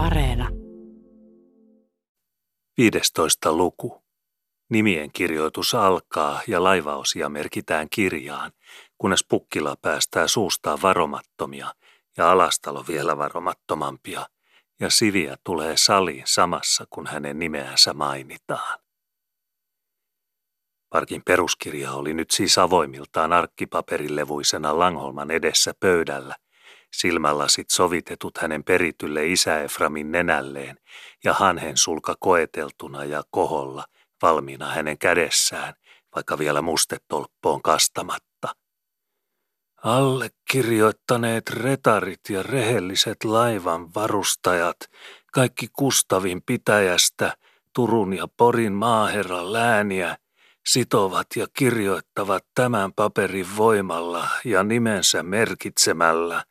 Areena. 15. luku. Nimien kirjoitus alkaa ja laivaosia merkitään kirjaan, kunnes pukkila päästää suustaan varomattomia ja alastalo vielä varomattomampia, ja Siviä tulee saliin samassa, kun hänen nimeänsä mainitaan. Parkin peruskirja oli nyt siis avoimiltaan arkkipaperilevuisena Langholman edessä pöydällä, silmälasit sovitetut hänen peritylle isä Eframin nenälleen ja hanhen sulka koeteltuna ja koholla, valmiina hänen kädessään, vaikka vielä mustetolppoon kastamatta. Allekirjoittaneet retarit ja rehelliset laivan varustajat, kaikki Kustavin pitäjästä, Turun ja Porin maaherran lääniä – sitovat ja kirjoittavat tämän paperin voimalla ja nimensä merkitsemällä,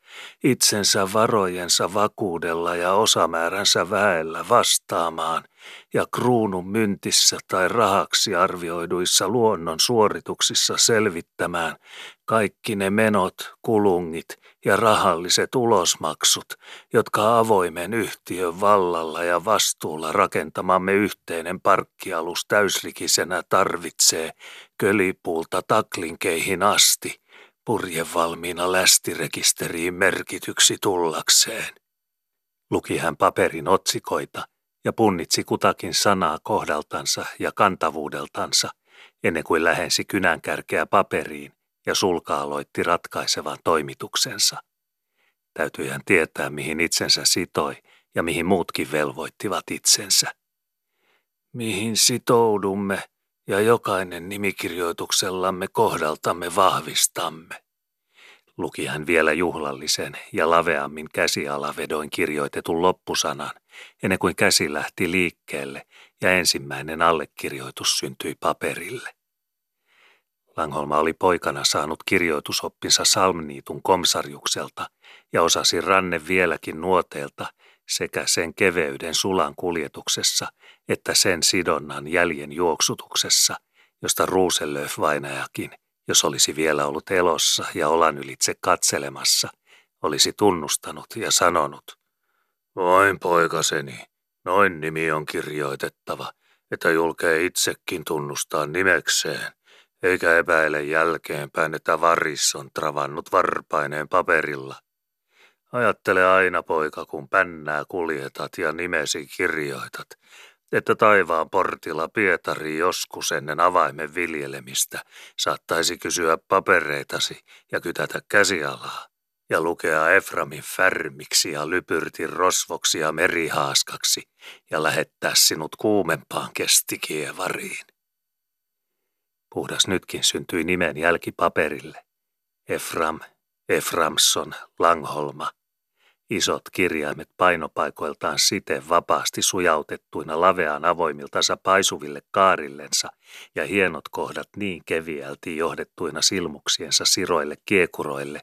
itsensä varojensa vakuudella ja osamääränsä väellä vastaamaan ja kruunun myntissä tai rahaksi arvioiduissa luonnon suorituksissa selvittämään kaikki ne menot, kulungit ja rahalliset ulosmaksut, jotka avoimen yhtiön vallalla ja vastuulla rakentamamme yhteinen parkkialus täysrikisenä tarvitsee kölipuulta taklinkeihin asti, purjevalmiina lästirekisteriin merkityksi tullakseen. Luki hän paperin otsikoita ja punnitsi kutakin sanaa kohdaltansa ja kantavuudeltansa, ennen kuin lähensi kynänkärkeä paperiin ja sulka aloitti ratkaisevan toimituksensa. Täytyi hän tietää, mihin itsensä sitoi ja mihin muutkin velvoittivat itsensä. Mihin sitoudumme ja jokainen nimikirjoituksellamme kohdaltamme vahvistamme. Luki hän vielä juhlallisen ja laveammin käsialavedoin kirjoitetun loppusanan, ennen kuin käsi lähti liikkeelle ja ensimmäinen allekirjoitus syntyi paperille. Langholma oli poikana saanut kirjoitusoppinsa Salmniitun komsarjukselta ja osasi ranne vieläkin nuoteelta sekä sen keveyden sulan kuljetuksessa että sen sidonnan jäljen juoksutuksessa, josta Ruuselöf vainajakin, jos olisi vielä ollut elossa ja olan ylitse katselemassa, olisi tunnustanut ja sanonut, Voin poikaseni, noin nimi on kirjoitettava, että julkee itsekin tunnustaa nimekseen eikä epäile jälkeenpäin, että varis on travannut varpaineen paperilla. Ajattele aina, poika, kun pännää kuljetat ja nimesi kirjoitat, että taivaan portilla Pietari joskus ennen avaimen viljelemistä saattaisi kysyä papereitasi ja kytätä käsialaa ja lukea Eframin färmiksi ja lypyrtin rosvoksi ja merihaaskaksi ja lähettää sinut kuumempaan kestikievariin. Puhdas nytkin syntyi nimen jälki paperille. Efram, Eframson, Langholma. Isot kirjaimet painopaikoiltaan siten vapaasti sujautettuina laveaan avoimiltansa paisuville kaarillensa ja hienot kohdat niin keviälti johdettuina silmuksiensa siroille kiekuroille,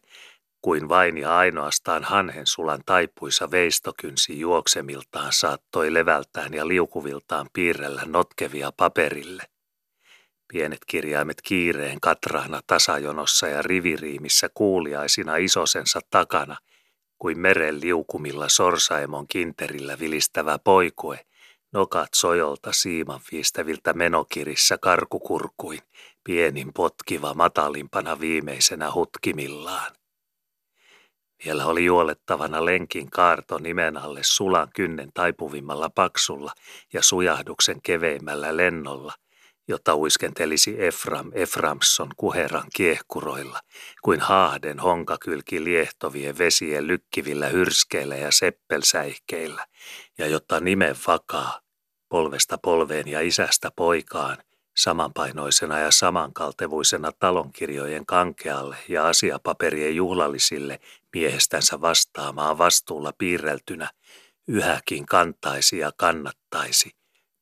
kuin vain ja ainoastaan hanhen sulan taipuissa veistokynsi juoksemiltaan saattoi levältään ja liukuviltaan piirrellä notkevia paperille. Pienet kirjaimet kiireen katraana tasajonossa ja riviriimissä kuuliaisina isosensa takana, kuin meren liukumilla sorsaemon kinterillä vilistävä poikue, nokat sojolta siiman viistäviltä menokirissä karkukurkuin, pienin potkiva matalimpana viimeisenä hutkimillaan. Vielä oli juolettavana lenkin kaarto nimen alle sulan kynnen taipuvimmalla paksulla ja sujahduksen keveimmällä lennolla – jotta uiskentelisi Efram Eframson kuheran kiehkuroilla, kuin haahden honkakylki liehtovien vesien lykkivillä hyrskeillä ja seppelsäihkeillä, ja jotta nimen vakaa, polvesta polveen ja isästä poikaan, samanpainoisena ja samankaltevuisena talonkirjojen kankealle ja asiapaperien juhlallisille miehestänsä vastaamaan vastuulla piirreltynä, yhäkin kantaisi ja kannattaisi –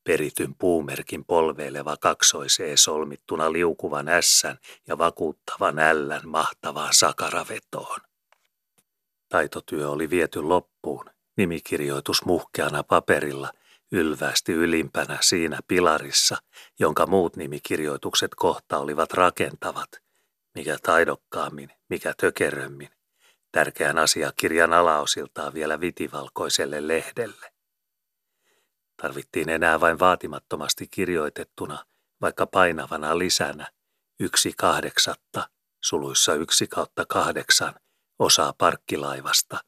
perityn puumerkin polveileva kaksoisee solmittuna liukuvan ässän ja vakuuttavan ällän mahtavaan sakaravetoon. Taitotyö oli viety loppuun, nimikirjoitus muhkeana paperilla, ylvästi ylimpänä siinä pilarissa, jonka muut nimikirjoitukset kohta olivat rakentavat, mikä taidokkaammin, mikä tökerömmin, tärkeän asiakirjan alaosiltaan vielä vitivalkoiselle lehdelle. Tarvittiin enää vain vaatimattomasti kirjoitettuna, vaikka painavana lisänä, yksi kahdeksatta, suluissa yksi kautta kahdeksan, osaa parkkilaivasta,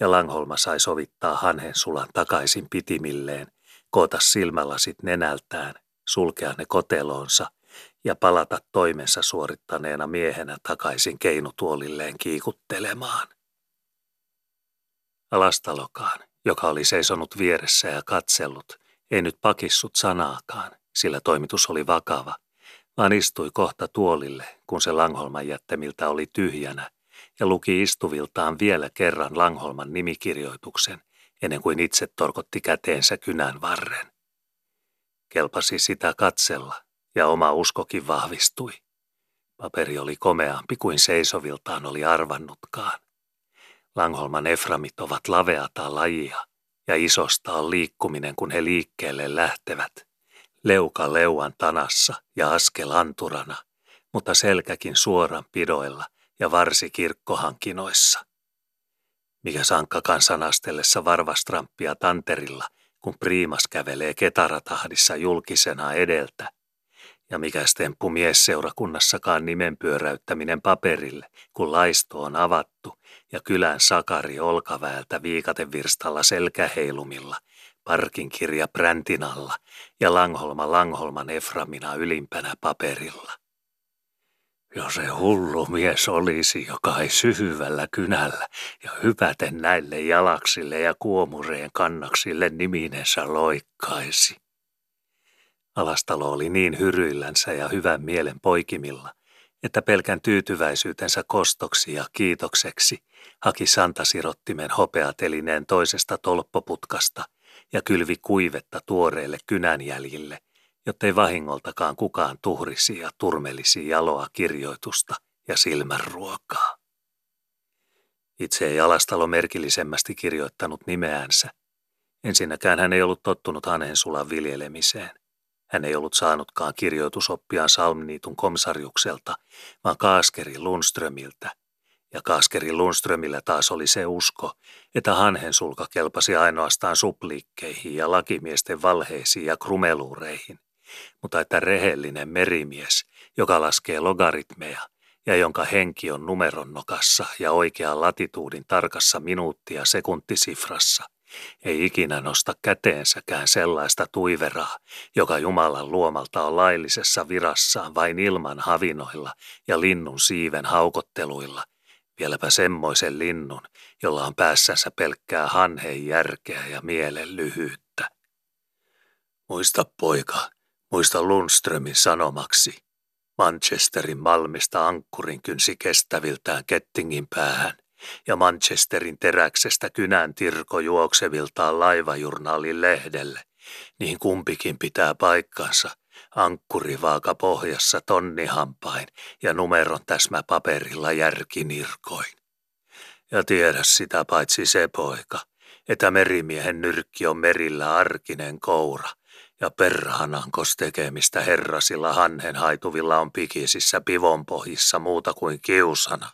ja Langholma sai sovittaa hanhen sulan takaisin pitimilleen, koota silmälasit nenältään, sulkea ne koteloonsa ja palata toimensa suorittaneena miehenä takaisin keinutuolilleen kiikuttelemaan. Alastalokaan, joka oli seisonut vieressä ja katsellut, ei nyt pakissut sanaakaan, sillä toimitus oli vakava, vaan istui kohta tuolille, kun se Langholman jättämiltä oli tyhjänä, ja luki istuviltaan vielä kerran Langholman nimikirjoituksen, ennen kuin itse torkotti käteensä kynän varren. Kelpasi sitä katsella, ja oma uskokin vahvistui. Paperi oli komeampi kuin seisoviltaan oli arvannutkaan. Langholman Eframit ovat laveata lajia, ja isosta on liikkuminen, kun he liikkeelle lähtevät. Leuka leuan tanassa ja askel anturana, mutta selkäkin suoran pidoilla ja varsi kirkkohankinoissa. Mikä sankkakan sanastellessa varvastramppia tanterilla, kun priimas kävelee ketaratahdissa julkisena edeltä, ja mikä temppu miesseurakunnassakaan nimen pyöräyttäminen paperille, kun laisto on avattu ja kylän sakari olkaväältä viikatevirstalla selkäheilumilla, parkin kirja präntin alla ja Langholma Langholman Eframina ylimpänä paperilla. Jos se hullu mies olisi, joka ei syhyvällä kynällä ja hypäten näille jalaksille ja kuomureen kannaksille niminensä loikkaisi. Alastalo oli niin hyryillänsä ja hyvän mielen poikimilla, että pelkän tyytyväisyytensä kostoksi ja kiitokseksi haki santasirottimen hopeatelineen toisesta tolppoputkasta ja kylvi kuivetta tuoreille kynänjäljille, jottei vahingoltakaan kukaan tuhrisi ja turmelisi jaloa kirjoitusta ja silmänruokaa. Itse ei Alastalo merkillisemmästi kirjoittanut nimeänsä. Ensinnäkään hän ei ollut tottunut hanensulan viljelemiseen. Hän ei ollut saanutkaan kirjoitusoppiaan Salmniitun komsarjukselta, vaan Kaaskeri Lundströmiltä. Ja Kaaskeri Lundströmillä taas oli se usko, että hanhen sulka kelpasi ainoastaan supliikkeihin ja lakimiesten valheisiin ja krumeluureihin, mutta että rehellinen merimies, joka laskee logaritmeja ja jonka henki on numeron nokassa ja oikean latituudin tarkassa minuuttia sekuntisifrassa – ei ikinä nosta käteensäkään sellaista tuiveraa, joka Jumalan luomalta on laillisessa virassaan vain ilman havinoilla ja linnun siiven haukotteluilla, vieläpä semmoisen linnun, jolla on päässänsä pelkkää hanheen järkeä ja mielen lyhyyttä. Muista poika, muista Lundströmin sanomaksi. Manchesterin Malmista ankkurin kynsi kestäviltään Kettingin päähän, ja Manchesterin teräksestä kynän tirko juokseviltaan laivajurnaalin lehdelle, niin kumpikin pitää paikkansa, ankkurivaaka pohjassa tonnihampain ja numeron täsmäpaperilla järkinirkoin. Ja tiedä sitä paitsi se poika, että merimiehen nyrkki on merillä arkinen koura, ja perhanankos tekemistä herrasilla hanhen haituvilla on pikisissä pivonpohjissa muuta kuin kiusana.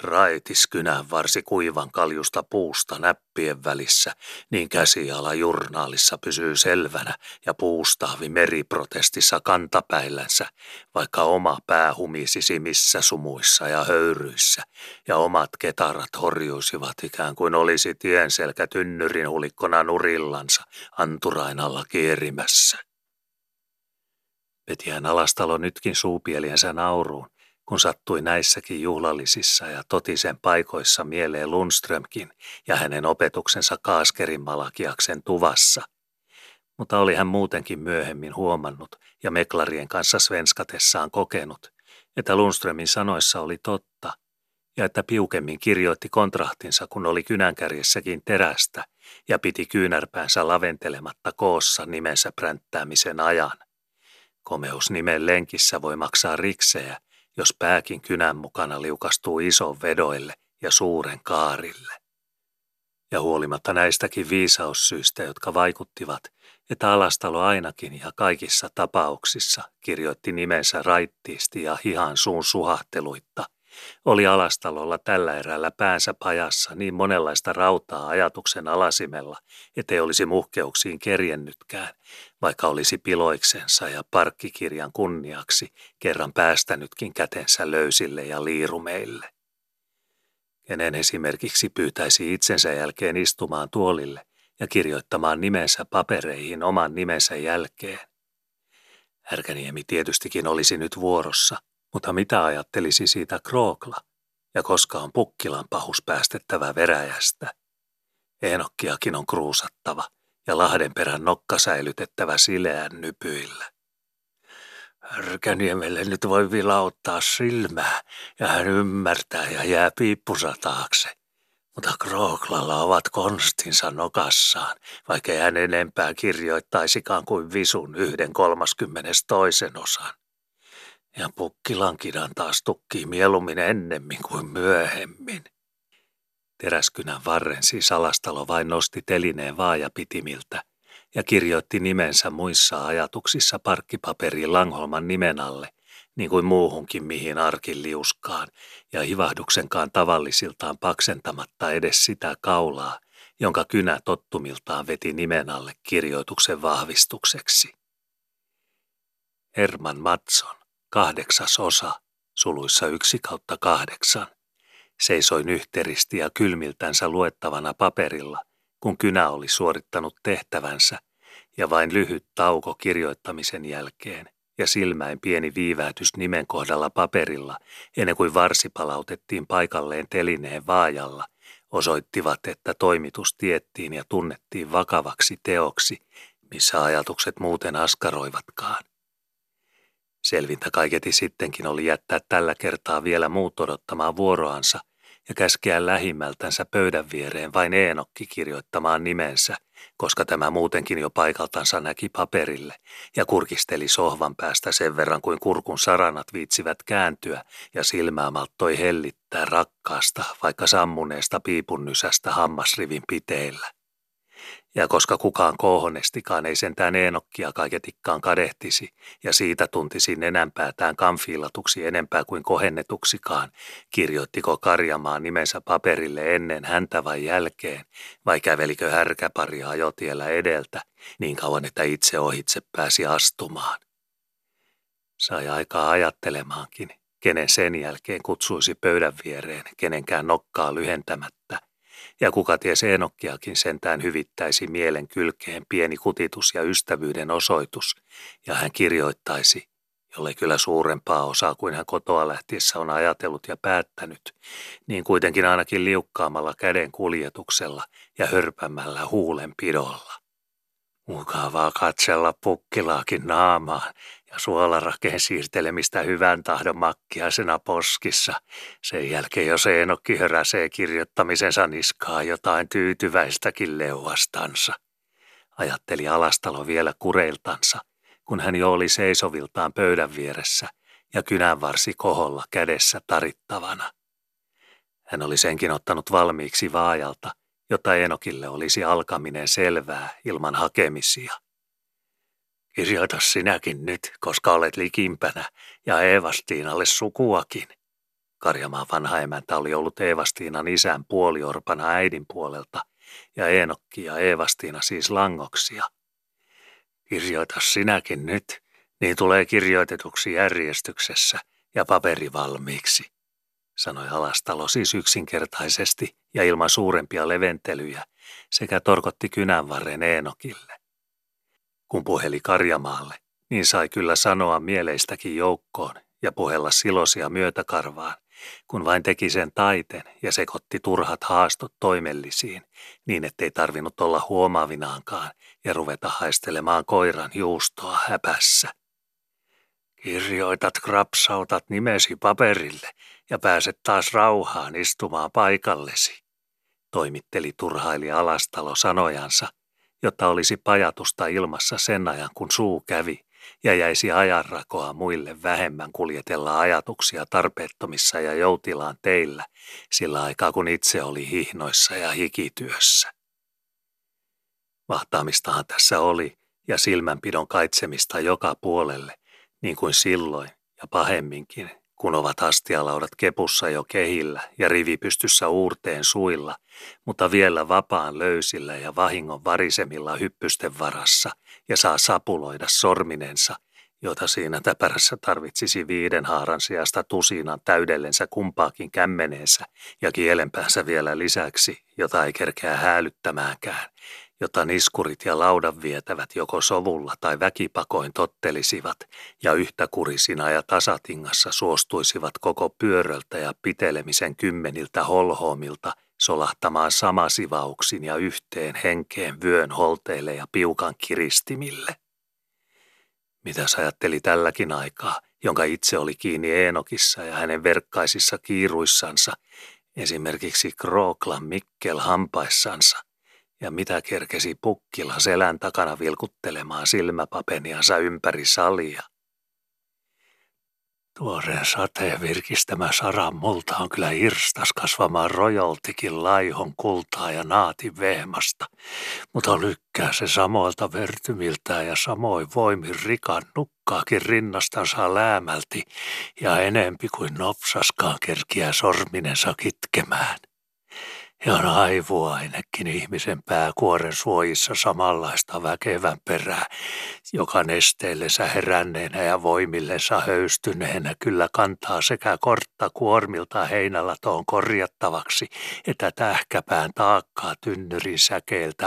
Raitis kynän varsi kuivan kaljusta puusta näppien välissä, niin käsiala jurnaalissa pysyy selvänä ja puustaavi meriprotestissa kantapäillänsä, vaikka oma pää humisisi missä sumuissa ja höyryissä, ja omat ketarat horjuisivat ikään kuin olisi tienselkä tynnyrin hulikkona nurillansa anturainalla kierimässä. Petihän alastalo nytkin suupieliensä nauruun, kun sattui näissäkin juhlallisissa ja totisen paikoissa mieleen Lundströmkin ja hänen opetuksensa Kaaskerin Malakiaksen tuvassa. Mutta oli hän muutenkin myöhemmin huomannut ja meklarien kanssa svenskatessaan kokenut, että Lundströmin sanoissa oli totta ja että piukemmin kirjoitti kontrahtinsa, kun oli kynänkärjessäkin terästä ja piti kyynärpäänsä laventelematta koossa nimensä pränttäämisen ajan. Komeus nimen lenkissä voi maksaa riksejä, jos pääkin kynän mukana liukastuu ison vedoille ja suuren kaarille. Ja huolimatta näistäkin viisaussyistä, jotka vaikuttivat, että alastalo ainakin ja kaikissa tapauksissa kirjoitti nimensä raittiisti ja hihan suun suhahteluitta, Oli alastalolla tällä erällä päänsä pajassa niin monenlaista rautaa ajatuksen alasimella, ettei olisi muhkeuksiin kerjennytkään, vaikka olisi piloiksensa ja parkkikirjan kunniaksi kerran päästänytkin kätensä löysille ja liirumeille. Kenen esimerkiksi pyytäisi itsensä jälkeen istumaan tuolille ja kirjoittamaan nimensä papereihin oman nimensä jälkeen. Härkäniemi tietystikin olisi nyt vuorossa – mutta mitä ajattelisi siitä Krookla? Ja koska on pukkilan pahus päästettävä veräjästä? Enokkiakin on kruusattava ja Lahdenperän nokka säilytettävä sileän nypyillä. Härkäniemelle nyt voi vilauttaa silmää ja hän ymmärtää ja jää piippunsa taakse. Mutta Krooklalla ovat konstinsa nokassaan, vaikka hän enempää kirjoittaisikaan kuin visun yhden kolmaskymmenes toisen osan. Ja pukkilankidan taas tukkii mieluummin ennemmin kuin myöhemmin. Teräskynän varren siis alastalo vain nosti telineen vaajapitimiltä ja kirjoitti nimensä muissa ajatuksissa parkkipaperiin Langholman nimen alle, niin kuin muuhunkin mihin arkin liuskaan, ja hivahduksenkaan tavallisiltaan paksentamatta edes sitä kaulaa, jonka kynä tottumiltaan veti nimen alle kirjoituksen vahvistukseksi. Herman Matson kahdeksas osa, suluissa yksi kautta kahdeksan, seisoi nyhteristi ja kylmiltänsä luettavana paperilla, kun kynä oli suorittanut tehtävänsä ja vain lyhyt tauko kirjoittamisen jälkeen ja silmäin pieni viivähtys nimen kohdalla paperilla ennen kuin varsi palautettiin paikalleen telineen vaajalla, osoittivat, että toimitus tiettiin ja tunnettiin vakavaksi teoksi, missä ajatukset muuten askaroivatkaan. Selvintä kaiketi sittenkin oli jättää tällä kertaa vielä muut odottamaan vuoroansa ja käskeä lähimmältänsä pöydän viereen vain Eenokki kirjoittamaan nimensä, koska tämä muutenkin jo paikaltansa näki paperille ja kurkisteli sohvan päästä sen verran kuin kurkun saranat viitsivät kääntyä ja silmää malttoi hellittää rakkaasta, vaikka sammuneesta piipunnysästä hammasrivin piteillä. Ja koska kukaan kohonestikaan ei sentään Eenokkia kaiketikkaan kadehtisi, ja siitä tuntisi nenänpäätään kamfiilatuksi enempää kuin kohennetuksikaan, kirjoittiko Karjamaan nimensä paperille ennen häntä vai jälkeen, vai kävelikö härkäpari ajotiellä edeltä, niin kauan että itse ohitse pääsi astumaan. Sai aikaa ajattelemaankin, kenen sen jälkeen kutsuisi pöydän viereen, kenenkään nokkaa lyhentämättä – ja kuka ties Enokkiakin sentään hyvittäisi mielen kylkeen pieni kutitus ja ystävyyden osoitus, ja hän kirjoittaisi, jolle kyllä suurempaa osaa kuin hän kotoa lähtiessä on ajatellut ja päättänyt, niin kuitenkin ainakin liukkaamalla käden kuljetuksella ja hörpämällä huulenpidolla. Mukavaa katsella pukkilaakin naamaan ja suolarakeen siirtelemistä hyvän tahdon makkiaisena poskissa. Sen jälkeen jos Eenokki höräsee kirjoittamisensa niskaa jotain tyytyväistäkin leuastansa. Ajatteli Alastalo vielä kureiltansa, kun hän jo oli seisoviltaan pöydän vieressä ja kynänvarsi koholla kädessä tarittavana. Hän oli senkin ottanut valmiiksi vaajalta, jotta Enokille olisi alkaminen selvää ilman hakemisia. Kirjoita sinäkin nyt, koska olet likimpänä ja Eevastiinalle sukuakin. Karjamaan vanha emäntä oli ollut Eevastiinan isän puoliorpana äidin puolelta ja Eenokki ja Eevastiina siis langoksia. Kirjoita sinäkin nyt, niin tulee kirjoitetuksi järjestyksessä ja paperi valmiiksi, sanoi Alastalo siis yksinkertaisesti ja ilman suurempia leventelyjä sekä torkotti kynänvarren Eenokille. Kun puheli Karjamaalle, niin sai kyllä sanoa mieleistäkin joukkoon ja puhella silosia myötäkarvaan, kun vain teki sen taiten ja sekotti turhat haastot toimellisiin, niin ettei tarvinnut olla huomaavinaankaan ja ruveta haistelemaan koiran juustoa häpässä. Kirjoitat, krapsautat nimesi paperille ja pääset taas rauhaan istumaan paikallesi, toimitteli turhaili Alastalo sanojansa – jotta olisi pajatusta ilmassa sen ajan, kun suu kävi ja jäisi ajanrakoa muille vähemmän kuljetella ajatuksia tarpeettomissa ja joutilaan teillä, sillä aikaa kun itse oli hihnoissa ja hikityössä. Vahtaamistahan tässä oli ja silmänpidon kaitsemista joka puolelle, niin kuin silloin ja pahemminkin, kun ovat astialaudat kepussa jo kehillä ja rivipystyssä uurteen suilla, mutta vielä vapaan löysillä ja vahingon varisemilla hyppysten varassa ja saa sapuloida sorminensa, jota siinä täpärässä tarvitsisi viiden haaran sijasta tusinan täydellensä kumpaakin kämmeneensä ja kielenpäänsä vielä lisäksi, jota ei kerkeä häälyttämäänkään, jota niskurit ja laudan vietävät joko sovulla tai väkipakoin tottelisivat ja yhtä kurisina ja tasatingassa suostuisivat koko pyöröltä ja pitelemisen kymmeniltä holhoomilta solahtamaan samasivauksin ja yhteen henkeen vyön holteille ja piukan kiristimille. Mitä ajatteli tälläkin aikaa, jonka itse oli kiinni Eenokissa ja hänen verkkaisissa kiiruissansa, esimerkiksi Krooklan Mikkel hampaissansa – ja mitä kerkesi pukkila selän takana vilkuttelemaan silmäpapeniansa ympäri salia. Tuoreen sateen virkistämä saran multa on kyllä hirstas kasvamaan rojoltikin laihon kultaa ja naatin vehmasta, mutta lykkää se samoilta vertymiltä ja samoin voimin rikan nukkaakin rinnastansa läämälti ja enempi kuin nopsaskaan kerkiä sorminensa kitkemään. Ja on aivoainekin ihmisen pääkuoren suojissa samanlaista väkevän perää, joka nesteillensä heränneenä ja voimillensa höystyneenä kyllä kantaa sekä kortta kuormilta heinälatoon korjattavaksi, että tähkäpään taakkaa tynnyrin säkeiltä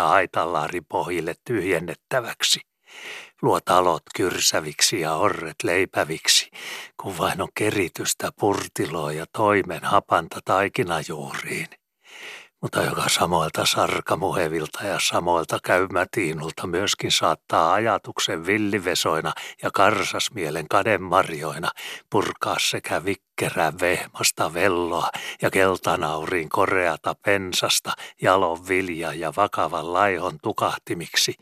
pohjille tyhjennettäväksi. Luo talot kyrsäviksi ja orret leipäviksi, kun vain on keritystä purtiloa ja toimen hapanta taikinajuuriin mutta joka samoilta sarkamuhevilta ja samoilta käymätiinulta myöskin saattaa ajatuksen villivesoina ja karsasmielen kademarjoina purkaa sekä vikkerää vehmasta velloa ja keltanauriin koreata pensasta, jalon vilja ja vakavan laihon tukahtimiksi,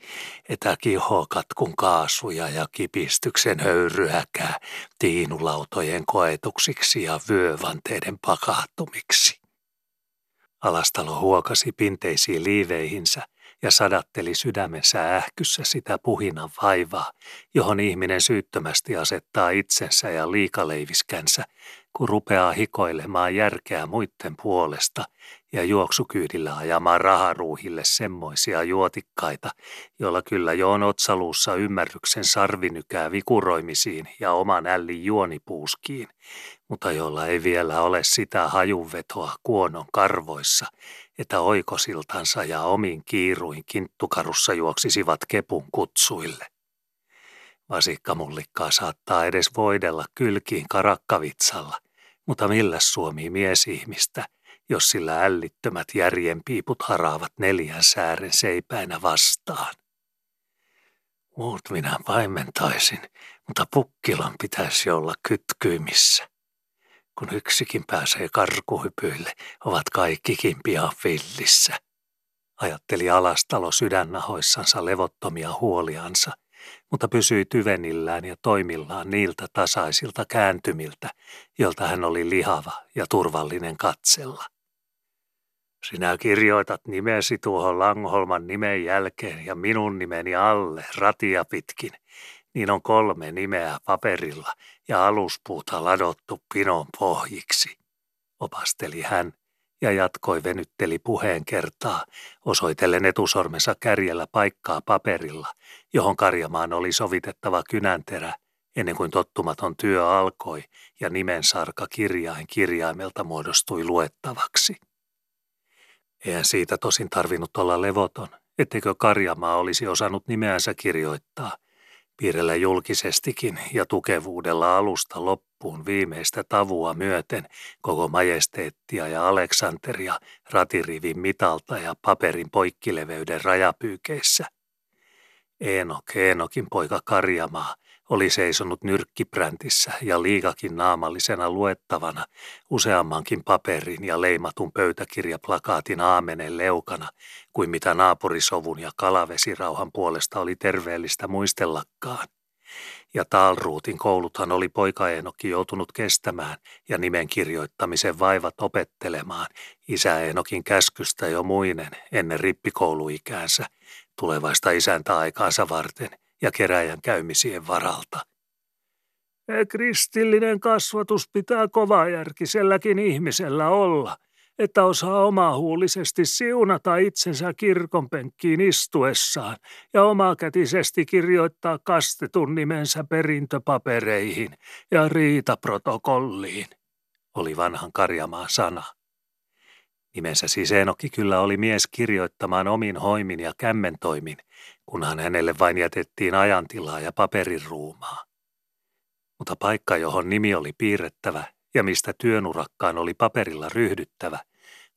että kihokatkun kaasuja ja kipistyksen höyryäkää tiinulautojen koetuksiksi ja vyövanteiden pakahtumiksi. Alastalo huokasi pinteisiin liiveihinsä ja sadatteli sydämensä ähkyssä sitä puhinan vaivaa, johon ihminen syyttömästi asettaa itsensä ja liikaleiviskänsä, kun rupeaa hikoilemaan järkeä muiden puolesta ja juoksukyydillä ajamaan raharuuhille semmoisia juotikkaita, joilla kyllä jo on otsaluussa ymmärryksen sarvinykää vikuroimisiin ja oman ällin juonipuuskiin, mutta jolla ei vielä ole sitä hajuvetoa kuonon karvoissa, että oikosiltansa ja omin kiiruin kinttukarussa juoksisivat kepun kutsuille. Vasikkamullikkaa saattaa edes voidella kylkiin karakkavitsalla, mutta millä Suomi miesihmistä, jos sillä ällittömät järjenpiiput haraavat neljän säären seipäinä vastaan. Muut minä paimentaisin, mutta pukkilan pitäisi olla kytkyimissä. Kun yksikin pääsee karkuhypyille, ovat kaikkikin pian villissä. Ajatteli alastalo sydännahoissansa levottomia huoliansa, mutta pysyi tyvenillään ja toimillaan niiltä tasaisilta kääntymiltä, jolta hän oli lihava ja turvallinen katsella. Sinä kirjoitat nimesi tuohon Langholman nimen jälkeen ja minun nimeni alle ratia pitkin, niin on kolme nimeä paperilla ja aluspuuta ladottu pinon pohjiksi, opasteli hän ja jatkoi venytteli puheen kertaa, osoitellen etusormensa kärjellä paikkaa paperilla, johon karjamaan oli sovitettava kynänterä, ennen kuin tottumaton työ alkoi ja nimensarka kirjain kirjaimelta muodostui luettavaksi. Eihän siitä tosin tarvinnut olla levoton, etteikö Karjamaa olisi osannut nimeänsä kirjoittaa, piirrellä julkisestikin ja tukevuudella alusta loppuun viimeistä tavua myöten koko majesteettia ja Aleksanteria ratirivin mitalta ja paperin poikkileveyden rajapyykeissä. Eenok, Eenokin poika Karjamaa, oli seisonut nyrkkipräntissä ja liikakin naamallisena luettavana useammankin paperin ja leimatun pöytäkirjaplakaatin aamenen leukana kuin mitä naapurisovun ja kalavesirauhan puolesta oli terveellistä muistellakaan. Ja Taalruutin kouluthan oli poika Eenokki joutunut kestämään ja nimen kirjoittamisen vaivat opettelemaan isä Eenokin käskystä jo muinen ennen rippikouluikäänsä tulevaista isäntä aikaansa varten – ja keräjän käymisien varalta. Kristillinen kasvatus pitää kovajärkiselläkin ihmisellä olla, että osaa omahuulisesti siunata itsensä kirkonpenkkiin istuessaan ja omakätisesti kirjoittaa kastetun nimensä perintöpapereihin ja riitaprotokolliin, oli vanhan Karjamaan sana. Nimensä siis Eenokki kyllä oli mies kirjoittamaan omin hoimin ja kämmentoimin, kunhan hänelle vain jätettiin ajantilaa ja paperiruumaa. Mutta paikka, johon nimi oli piirrettävä ja mistä työnurakkaan oli paperilla ryhdyttävä,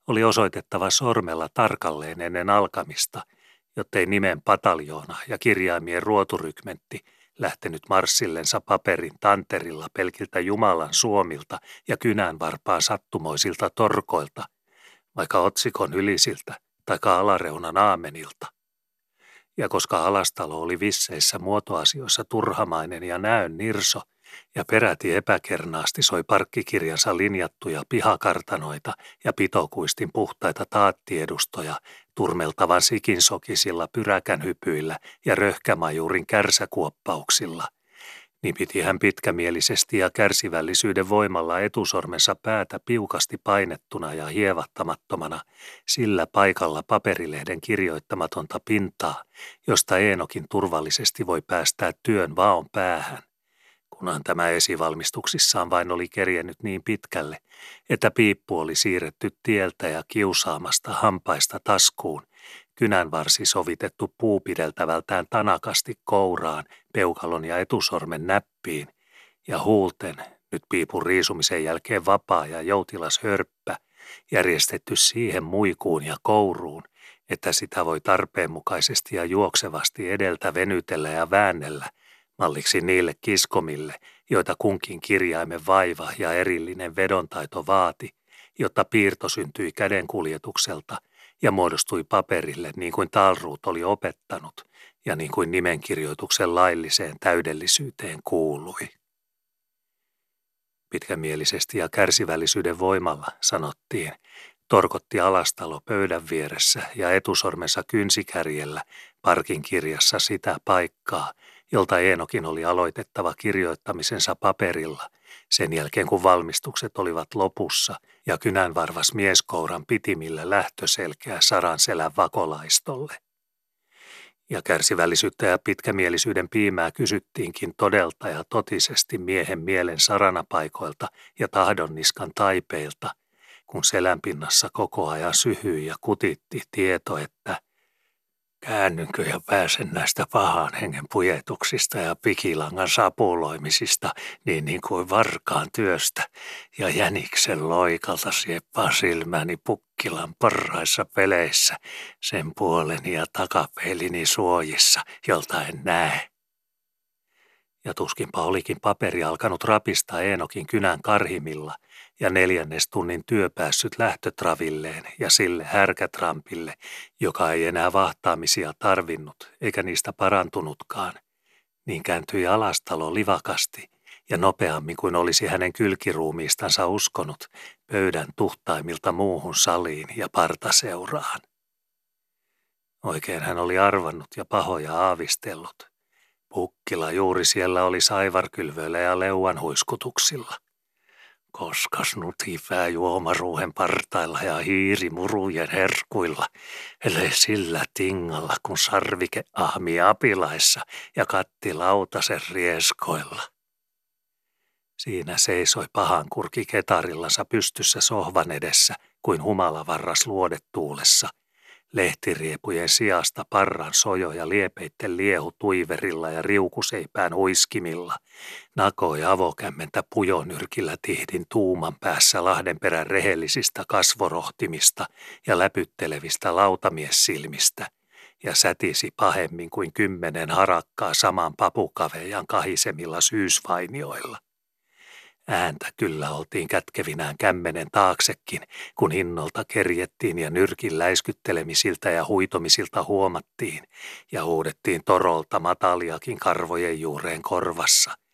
oli osoitettava sormella tarkalleen ennen alkamista, jottei nimen pataljoona ja kirjaimien ruoturykmentti lähtenyt marssillensa paperin tanterilla pelkiltä Jumalan suomilta ja kynänvarpaa sattumoisilta torkoilta, vaikka otsikon ylisiltä tai alareunan aamenilta. Ja koska alastalo oli visseissä muotoasioissa turhamainen ja näön nirso – ja peräti epäkernaasti soi parkkikirjansa linjattuja pihakartanoita ja pitokuistin puhtaita taattiedustoja turmeltavan sikinsokisilla pyräkänhypyillä ja röhkämajuurin kärsäkuoppauksilla, niin piti hän pitkämielisesti ja kärsivällisyyden voimalla etusormensa päätä piukasti painettuna ja hievattamattomana sillä paikalla paperilehden kirjoittamatonta pintaa, josta Eenokin turvallisesti voi päästää työn vaon päähän. Kunhan tämä esivalmistuksissaan vain oli kerjennyt niin pitkälle, että piippu oli siirretty tieltä ja kiusaamasta hampaista taskuun, kynänvarsi sovitettu puupideltävältään tanakasti kouraan, peukalon ja etusormen näppiin, ja huulten, nyt piipun riisumisen jälkeen vapaa ja joutilas hörppä, järjestetty siihen muikuun ja kouruun, että sitä voi tarpeenmukaisesti ja juoksevasti edeltä venytellä ja väännellä – malliksi niille kiskomille, joita kunkin kirjaimen vaiva ja erillinen vedontaito vaati, jotta piirto syntyi kädenkuljetukselta ja muodostui paperille niin kuin Talruut oli opettanut ja niin kuin nimenkirjoituksen lailliseen täydellisyyteen kuului. Pitkämielisesti ja kärsivällisyyden voimalla, sanottiin, torkotti alastalo pöydän vieressä ja etusormensa kynsikärjellä parkin kirjassa sitä paikkaa, jolta Eenokin oli aloitettava kirjoittamisensa paperilla, sen jälkeen kun valmistukset olivat lopussa ja kynänvarvas mieskouran pitimillä lähtöselkeä saranselän vakolaistolle. Ja kärsivällisyyttä ja pitkämielisyyden piimää kysyttiinkin todelta ja totisesti miehen mielen saranapaikoilta ja tahdonniskan taipeilta, kun selänpinnassa koko ajan syhyi ja kutitti tieto, että – Käännynkö ja pääsen näistä pahan hengen pujetuksista ja pikilangan sapuloimisista niin, niin kuin varkaan työstä ja jäniksen loikalta sieppaa silmäni pukkilan parhaissa peleissä sen puoleni ja takapeilini suojissa, jolta en näe. Ja tuskinpa olikin paperi alkanut rapista Eenokin kynän karhimilla – ja neljännes tunnin työ päässyt lähtötravilleen ja sille härkätrampille, joka ei enää vahtaamisia tarvinnut eikä niistä parantunutkaan, niin kääntyi alastalo livakasti ja nopeammin kuin olisi hänen kylkiruumiistansa uskonut pöydän tuhtaimilta muuhun saliin ja partaseuraan. Oikein hän oli arvannut ja pahoja aavistellut. Pukkila juuri siellä oli saivarkylvöillä ja leuan huiskutuksilla koskas nutifää juomaruuhen partailla ja hiiri murujen herkuilla, ellei sillä tingalla, kun sarvike ahmi apilaissa ja katti lautasen rieskoilla. Siinä seisoi pahan kurki ketarillansa pystyssä sohvan edessä kuin humalavarras luodetuulessa – Lehtiriepujen sijasta parran sojo ja liepeitten liehu tuiverilla ja riukuseipään huiskimilla, nakoi avokämmentä pujonyrkillä tihdin tuuman päässä Lahdenperän rehellisistä kasvorohtimista ja läpyttelevistä lautamiessilmistä ja sätisi pahemmin kuin kymmenen harakkaa saman papukavejan kahisemilla syysvainioilla. Ääntä kyllä oltiin kätkevinään kämmenen taaksekin, kun hinnolta kerjettiin ja nyrkin läiskyttelemisiltä ja huitomisilta huomattiin ja huudettiin torolta mataliakin karvojen juureen korvassa.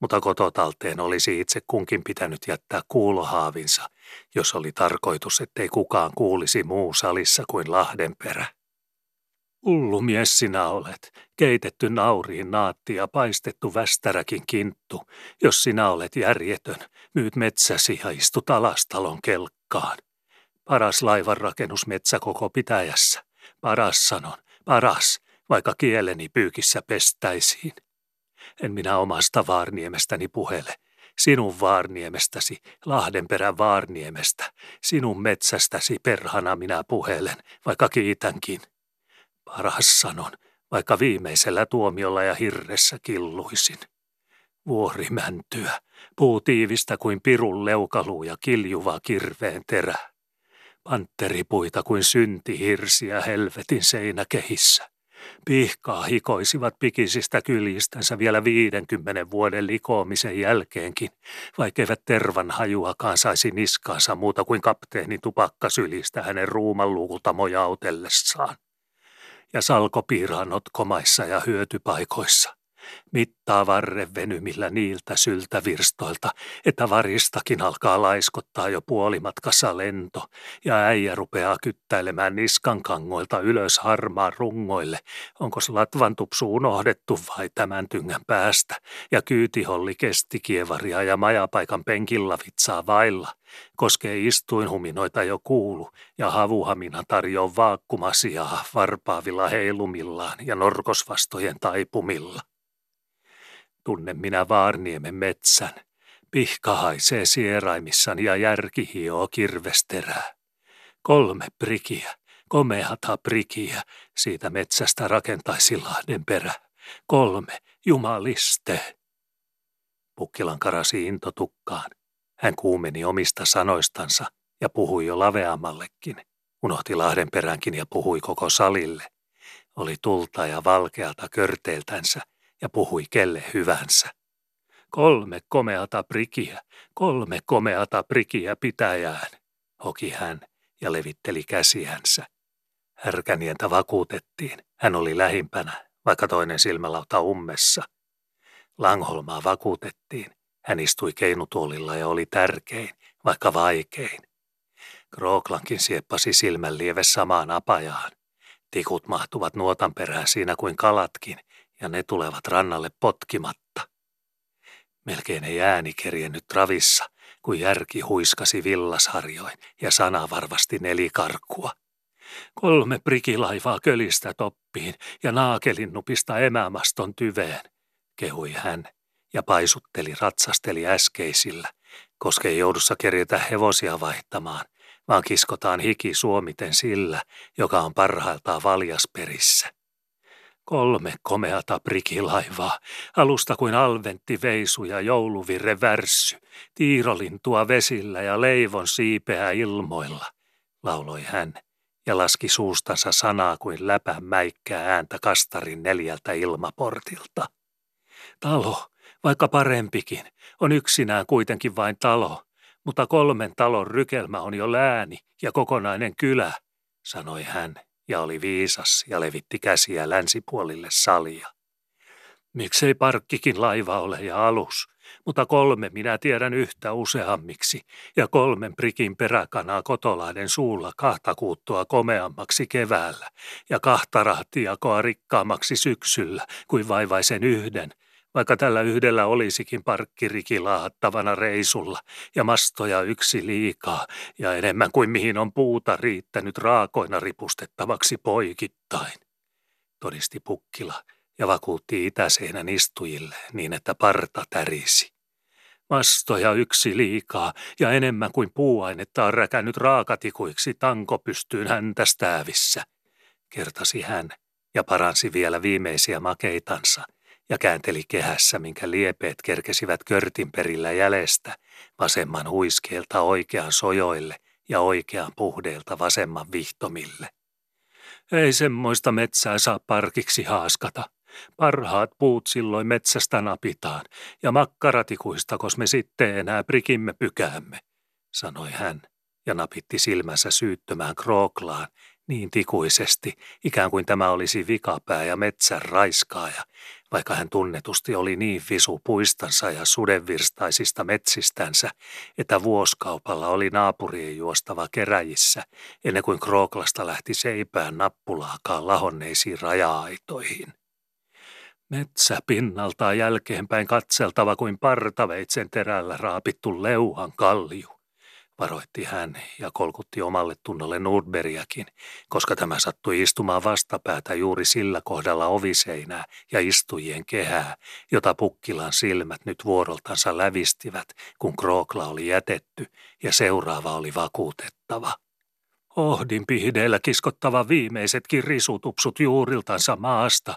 Mutta kototalteen olisi itse kunkin pitänyt jättää kuulohaavinsa, jos oli tarkoitus, ettei kukaan kuulisi muu salissa kuin Lahdenperä. Hullu mies sinä olet, keitetty nauriin naatti ja paistettu västäräkin kinttu. Jos sinä olet järjetön, myyt metsäsi ja istut alastalon kelkkaan. Paras laivanrakennusmetsä koko pitäjässä. Paras sanon, paras, vaikka kieleni pyykissä pestäisiin. En minä omasta Vaarniemestäni puhele, sinun Vaarniemestäsi, Lahdenperän Vaarniemestä, sinun metsästäsi perhana minä puhelen, vaikka kiitänkin. Paras sanon, vaikka viimeisellä tuomiolla ja hirressä killuisin. Vuorimäntyä, puu tiivistä kuin pirun leukaluu ja kiljuva kirveen terä. Pantteripuita kuin syntihirsiä helvetin seinäkehissä. Pihkaa hikoisivat pikisistä kyljistänsä vielä viidenkymmenen vuoden likoamisen jälkeenkin, vaikkeivät tervan hajuakaan saisi niskaansa muuta kuin kapteeni tupakkasylistä hänen ruuman mojautellessaan. Ja salkopiiraan notkomaissa ja hyötypaikoissa. Mittaa varren venymillä niiltä syltävirstoilta, että varistakin alkaa laiskottaa jo puolimatkassa lento, ja äijä rupeaa kyttäilemään niskan kangoilta ylös harmaan rungoille. Onko latvan tupsu unohdettu vai tämän tyngän päästä, ja kyytiholli kesti kievaria ja majapaikan penkillä vitsaa vailla. Koskee istuinhuminoita jo kuulu, ja havuhamina tarjoaa vaakkumasiaa varpaavilla heilumillaan ja norkosvastojen taipumilla. Tunne minä Vaarniemen metsän. Pihka haisee sieraimissani ja järki hioo kirvesterää. Kolme prikiä, komeata prikiä, siitä metsästä rakentaisi Lahden perä. Kolme, jumaliste. Pukkilan karasi into tukkaan. Hän kuumeni omista sanoistansa ja puhui jo laveammallekin. Unohti Lahden peränkin ja puhui koko salille. Oli tulta ja valkealta körteiltänsä ja puhui kelle hyvänsä. Kolme komeata prikiä, kolme komeata prikiä pitäjään, hoki hän ja levitteli käsiänsä. Härkänientä vakuutettiin, hän oli lähimpänä, vaikka toinen silmälauta ummessa. Langholmaa vakuutettiin, hän istui keinutuolilla ja oli tärkein, vaikka vaikein. Krooklankin sieppasi silmän lieve samaan apajaan. Tikut mahtuvat nuotan perään siinä kuin kalatkin, ja ne tulevat rannalle potkimatta. Melkein ei ääni kerjennyt ravissa, kun järki huiskasi villasharjoin ja sana varvasti nelikarkkua. Kolme prikilaivaa kölistä toppiin ja naakelinnupista emämaston tyveen, kehui hän ja paisutteli ratsasteli äskeisillä, koska ei joudussa kerjetä hevosia vaihtamaan, vaan kiskotaan hiki suomiten sillä, joka on parhailtaan valjasperissä. Kolme komeata prikilaivaa, alusta kuin alventti veisu ja jouluvirre värssy, tiirolintua vesillä ja leivon siipeä ilmoilla, lauloi hän ja laski suustansa sanaa kuin läpän mäikkää ääntä kastarin neljältä ilmaportilta. Talo, vaikka parempikin, on yksinään kuitenkin vain talo, mutta kolmen talon rykelmä on jo lääni ja kokonainen kylä, sanoi hän ja oli viisas ja levitti käsiä länsipuolille salia. Miksei parkkikin laiva ole ja alus, mutta kolme minä tiedän yhtä useammiksi, ja kolmen prikin peräkanaa kotolaiden suulla kahta kuuttua komeammaksi keväällä, ja kahta rahtiakoa rikkaammaksi syksyllä kuin vaivaisen yhden, vaikka tällä yhdellä olisikin parkkiriki laahattavana reisulla ja mastoja yksi liikaa ja enemmän kuin mihin on puuta riittänyt raakoina ripustettavaksi poikittain, todisti Pukkila ja vakuutti itäseinän istujille niin, että parta tärisi. Mastoja yksi liikaa ja enemmän kuin puuainetta on räkännyt raakatikuiksi tanko pystyyn häntä stäävissä, kertasi hän ja paransi vielä viimeisiä makeitansa – ja käänteli kehässä, minkä liepeet kerkesivät körtin perillä jäljestä, vasemman huiskeelta oikean sojoille ja oikean puhdeelta vasemman vihtomille. Ei semmoista metsää saa parkiksi haaskata. Parhaat puut silloin metsästä napitaan, ja makkaratikuista, kos me sitten enää prikimme pykäämme, sanoi hän, ja napitti silmänsä syyttömään krooklaan, niin tikuisesti, ikään kuin tämä olisi vikapää ja metsän raiskaaja, vaikka hän tunnetusti oli niin visu puistansa ja sudenvirstaisista metsistänsä, että vuoskaupalla oli naapurien juostava keräjissä, ennen kuin Krooklasta lähti seipään nappulaakaan lahonneisiin raja-aitoihin. Metsä pinnaltaan jälkeenpäin katseltava kuin partaveitsen terällä raapittu leuhan kallio varoitti hän ja kolkutti omalle tunnolle Nordbergiäkin, koska tämä sattui istumaan vastapäätä juuri sillä kohdalla oviseinää ja istujien kehää, jota Pukkilan silmät nyt vuoroltansa lävistivät, kun Krookla oli jätetty ja seuraava oli vakuutettava. Ohdin pihdeillä kiskottava viimeisetkin risutupsut juuriltansa maasta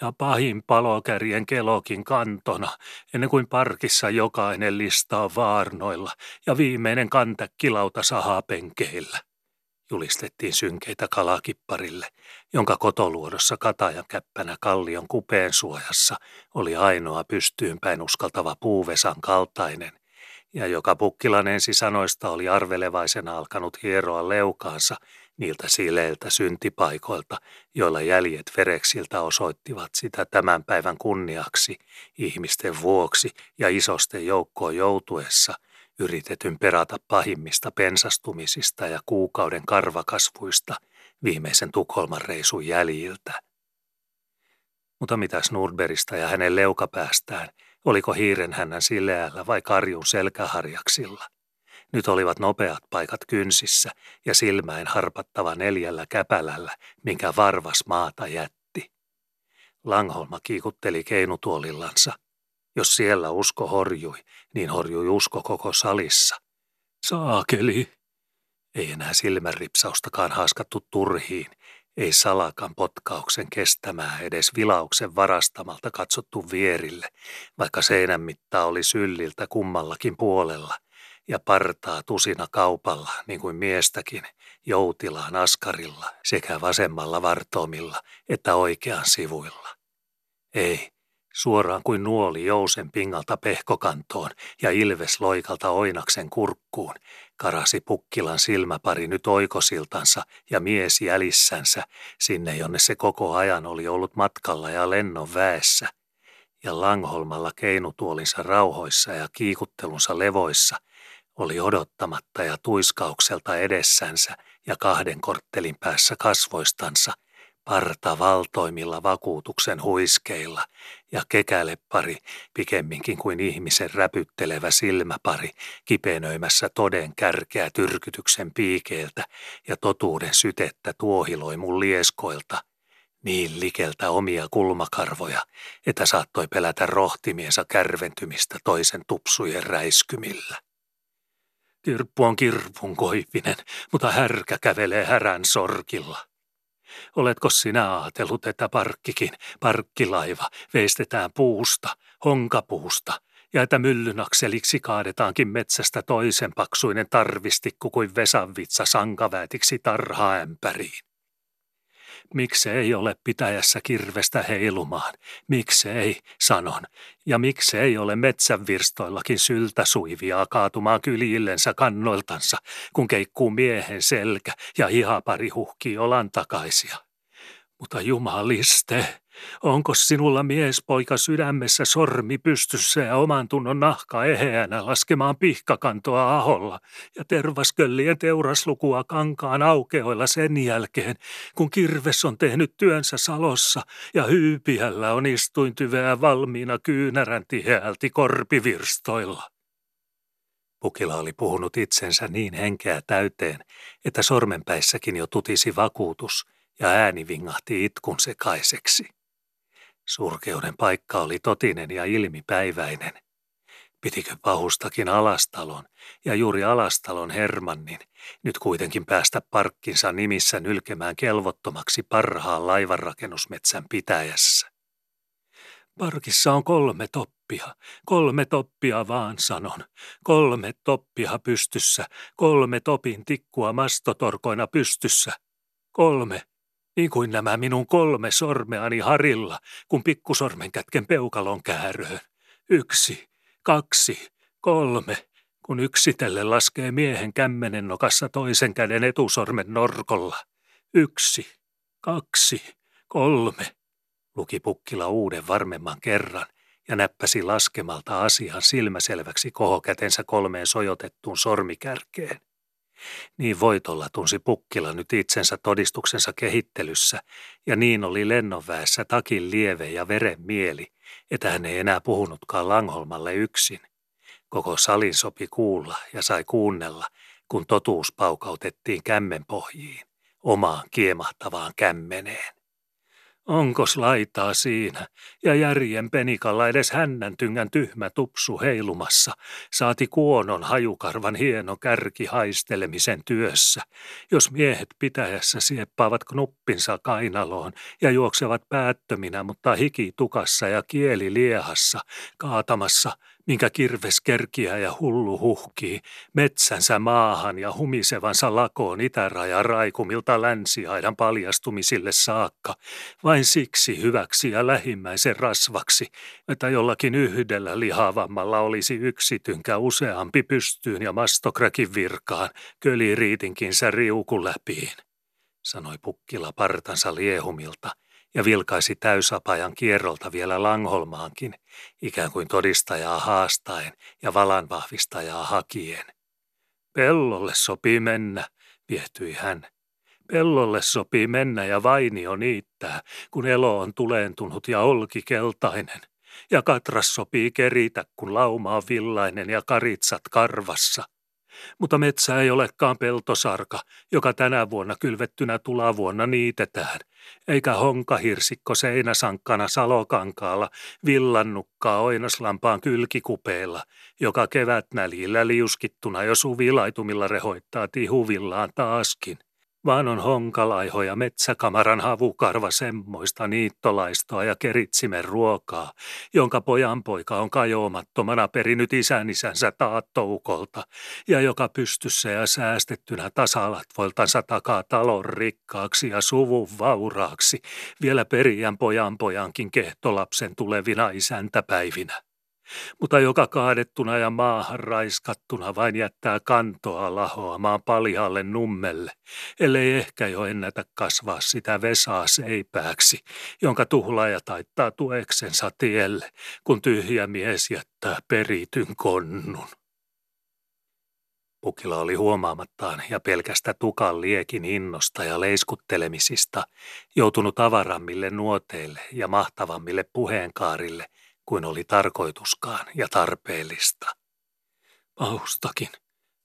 ja pahin palokärjen kelokin kantona, ennen kuin parkissa jokainen listaa vaarnoilla ja viimeinen kantäkkilauta sahaa penkeillä. Julistettiin synkeitä kalakipparille, jonka kotoluodossa katajan käppänä kallion kupeen suojassa oli ainoa pystyynpäin uskaltava puuvesan kaltainen, ja joka Pukkilan ensisanoista oli arvelevaisena alkanut hieroa leukaansa niiltä sileiltä syntipaikoilta, joilla jäljet vereksiltä osoittivat sitä tämän päivän kunniaksi, ihmisten vuoksi ja isosten joukkoon joutuessa, yritetyn perata pahimmista pensastumisista ja kuukauden karvakasvuista viimeisen Tukholman reisun jäljiltä. Mutta mitäs Nurberista ja hänen leukapäästään, oliko hiiren hännän sileällä vai karjun selkäharjaksilla – nyt olivat nopeat paikat kynsissä ja silmäin harpattava neljällä käpälällä, minkä varvas maata jätti. Langholma kiikutteli keinutuolillansa. Jos siellä usko horjui, niin horjui usko koko salissa. Saakeli! Ei enää silmänripsaustakaan haaskattu turhiin, ei salakan potkauksen kestämää edes vilauksen varastamalta katsottu vierille, vaikka seinän mitta oli sylliltä kummallakin puolella – ja partaa tusina kaupalla, niin kuin miestäkin, joutilaan askarilla sekä vasemmalla vartoomilla että oikean sivuilla. Ei, suoraan kuin nuoli jousen pingalta pehkokantoon ja ilves loikalta oinaksen kurkkuun, karasi Pukkilan silmäpari nyt oikosiltansa ja mies jälissänsä sinne, jonne se koko ajan oli ollut matkalla ja lennon väessä – ja Langholmalla keinutuolinsa rauhoissa ja kiikuttelunsa levoissa – oli odottamatta ja tuiskaukselta edessänsä ja kahden korttelin päässä kasvoistansa, parta valtoimilla vakuutuksen huiskeilla ja kekälepari pikemminkin kuin ihmisen räpyttelevä silmäpari kipenöimässä toden kärkeä tyrkytyksen piikeiltä ja totuuden sytettä tuohiloimun lieskoilta, niin likeltä omia kulmakarvoja, että saattoi pelätä rohtimiensa kärventymistä toisen tupsujen räiskymillä. Kirppu on kirpun koivinen, mutta härkä kävelee härän sorkilla. Oletko sinä ajatellut, että parkkikin, parkkilaiva, veistetään puusta, honkapuusta, ja että myllynakseliksi kaadetaankin metsästä toisen paksuinen tarvistikku kuin vesanvitsa sankaväätiksi tarhaämpäriin? Miksi ei ole pitäjässä kirvestä heilumaan? Miksi ei, sanon. Ja miksi ei ole metsänvirstoillakin syltä suivia kaatumaan kyljillensä kannoiltansa, kun keikkuu miehen selkä ja hihapari huhkii olan takaisia? Mutta jumaliste, onko sinulla miespoika sydämessä sormi pystyssä ja oman tunnon nahka eheänä laskemaan pihkakantoa aholla ja tervasköllien teuraslukua kankaan aukeoilla sen jälkeen, kun kirves on tehnyt työnsä salossa ja hyypiällä on istuintyveä valmiina kyynärän tiheälti korpivirstoilla? Pukila oli puhunut itsensä niin henkeä täyteen, että sormenpäissäkin jo tutisi vakuutus – ja ääni vingahti itkun sekaiseksi. Surkeuden paikka oli totinen ja ilmipäiväinen. Pitikö pahustakin Alastalon ja juuri Alastalon Hermannin nyt kuitenkin päästä parkkinsa nimissä nylkemään kelvottomaksi parhaan laivanrakennusmetsän pitäjässä? Parkissa on kolme toppia, kolme toppia vaan sanon, kolme toppia pystyssä, kolme topin tikkua mastotorkoina pystyssä, kolme niin kuin nämä minun kolme sormeani harilla, kun pikkusormen kätken peukalon kääröön. Yksi, kaksi, kolme, kun yksitelle laskee miehen kämmenen nokassa toisen käden etusormen norkolla. Yksi, kaksi, kolme, luki Pukkila uuden varmemman kerran ja näppäsi laskemalta asian silmäselväksi kohokätensä kolmeen sojotettuun sormikärkeen. Niin voitolla tunsi Pukkila nyt itsensä todistuksensa kehittelyssä, ja niin oli lennonväessä takin lieve ja veren mieli, että hän ei enää puhunutkaan Langholmalle yksin. Koko salin sopi kuulla ja sai kuunnella, kun totuus paukautettiin kämmenpohjiin, omaan kiemahtavaan kämmeneen. Onkos laitaa siinä, ja järjen penikalla edes hännän tyngän tyhmä tupsu heilumassa, saati kuonon hajukarvan hieno kärki haistelemisen työssä, jos miehet pitäjässä sieppaavat knuppinsa kainaloon ja juoksevat päättöminä, mutta hiki tukassa ja kieli liehassa, kaatamassa minkä kirves kerkiä ja hullu huhkii, metsänsä maahan ja humisevansa lakoon itäraja raikumilta länsiaidan paljastumisille saakka, vain siksi hyväksi ja lähimmäisen rasvaksi, että jollakin yhdellä lihavammalla olisi yksi tynkä useampi pystyyn ja mastokrakin virkaan, köliriitinkinsä riuku läpiin, sanoi Pukkila partansa liehumilta – ja vilkaisi täysapajan kierrolta vielä Langholmaankin, ikään kuin todistajaa haastaen ja valan vahvistajaa hakien. Pellolle sopii mennä, viehtyi hän. Pellolle sopii mennä ja vainio niittää, kun elo on tuleentunut ja olki keltainen. Ja katras sopii keritä, kun lauma on villainen ja karitsat karvassa – mutta metsä ei olekaan peltosarka, joka tänä vuonna kylvettynä tulavuonna niitetään, eikä honkahirsikko seinäsankkana salokankaalla villannukkaa oinaslampaan kylkikupeella, joka kevätnäljillä liuskittuna jo suvilaitumilla rehoittaa tihuvillaan taaskin vaan on honkalaiho ja metsäkamaran havukarva semmoista niittolaistoa ja keritsimen ruokaa, jonka pojanpoika on kajoamattomana perinyt isän isänsä taattoukolta, ja joka pystyssä ja säästettynä tasalatvoiltansa takaa talon rikkaaksi ja suvun vauraaksi, vielä perijän pojanpojankin kehtolapsen tulevina isäntäpäivinä mutta joka kaadettuna ja maahan raiskattuna vain jättää kantoa lahoamaan paljalle nummelle, ellei ehkä jo ennätä kasvaa sitä vesaa seipääksi, jonka tuhlaaja taittaa tueksensa tielle, kun tyhjä mies jättää perityn konnun. Pukila oli huomaamattaan ja pelkästä tukan liekin innosta ja leiskuttelemisista joutunut avarammille nuoteille ja mahtavammille puheenkaarille – kuin oli tarkoituskaan ja tarpeellista. Paustakin,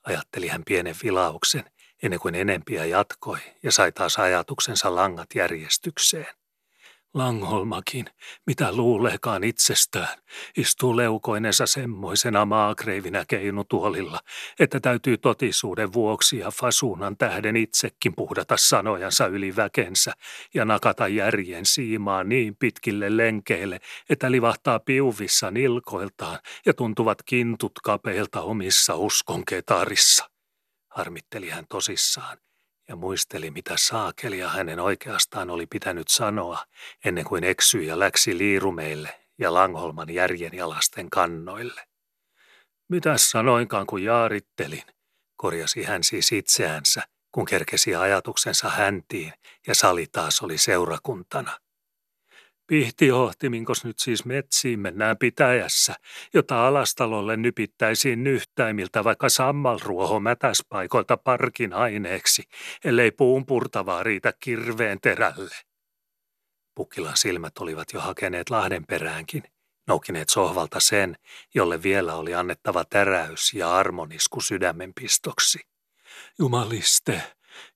ajatteli hän pienen vilauksen, ennen kuin enempiä jatkoi ja sai taas ajatuksensa langat järjestykseen. Langholmakin, mitä luuleekaan itsestään, istuu leukoinensa semmoisena maakreivinä keinutuolilla, että täytyy totisuuden vuoksi ja fasuunan tähden itsekin puhdata sanojansa yli väkensä ja nakata järjen siimaa niin pitkille lenkeille, että livahtaa piuvissa nilkoiltaan ja tuntuvat kintut kapeilta omissa uskonketarissa. Harmitteli hän tosissaan ja muisteli, mitä saakelia hänen oikeastaan oli pitänyt sanoa ennen kuin eksyi ja läksi liirumeille ja Langholman järjenjalasten kannoille. Mitäs sanoinkaan, kun jaarittelin, korjasi hän siis itseänsä, kun kerkesi ajatuksensa häntiin ja sali taas oli seurakuntana. Pihtihohtiminkos nyt siis metsiin mennään pitäjässä, jota alastalolle nypittäisiin nyhtäimiltä vaikka sammalruoho mätäspaikoilta parkin aineeksi, ellei puun purtavaa riitä kirveen terälle. Pukkilan silmät olivat jo hakeneet Lahden peräänkin, noukineet sohvalta sen, jolle vielä oli annettava täräys ja armonisku sydämenpistoksi. Jumaliste,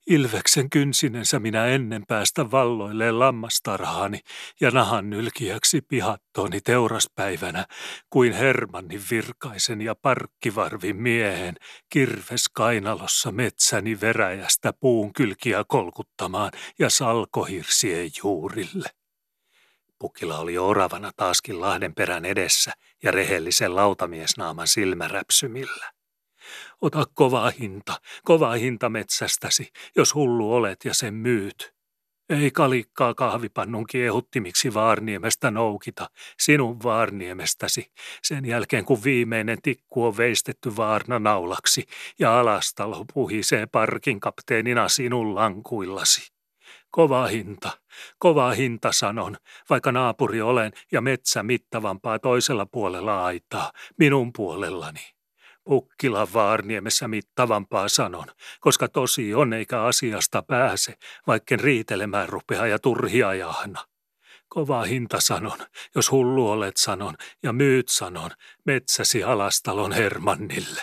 Ilveksen kynsinensä minä ennen päästä valloilleen lammastarhaani ja nahan nylkiäksi pihattooni teuraspäivänä, kuin Hermannin virkaisen ja parkkivarvin miehen kirves kainalossa metsäni veräjästä puun kylkiä kolkuttamaan ja salkohirsien juurille. Pukila oli oravana taaskin Lahden perän edessä ja rehellisen lautamiesnaaman silmäräpsymillä. Ota kova hinta, kova hinta metsästäsi, jos hullu olet ja sen myyt. Ei kalikkaa kahvipannun kiehuttimiksi Vaarniemestä noukita, sinun Vaarniemestäsi, sen jälkeen kun viimeinen tikku on veistetty vaarnanaulaksi ja alastalo puhisee parkin kapteenina sinun lankuillasi. Kova hinta, kova hinta sanon, vaikka naapuri olen ja metsä mittavampaa toisella puolella aitaa, minun puolellani. Pukkila Vaarniemessä mittavampaa sanon, koska tosi on eikä asiasta pääse, vaikken riitelemään rupea ja turhia jahna. Kova hinta sanon, jos hullu olet sanon ja myyt sanon, metsäsi alastalon Hermannille.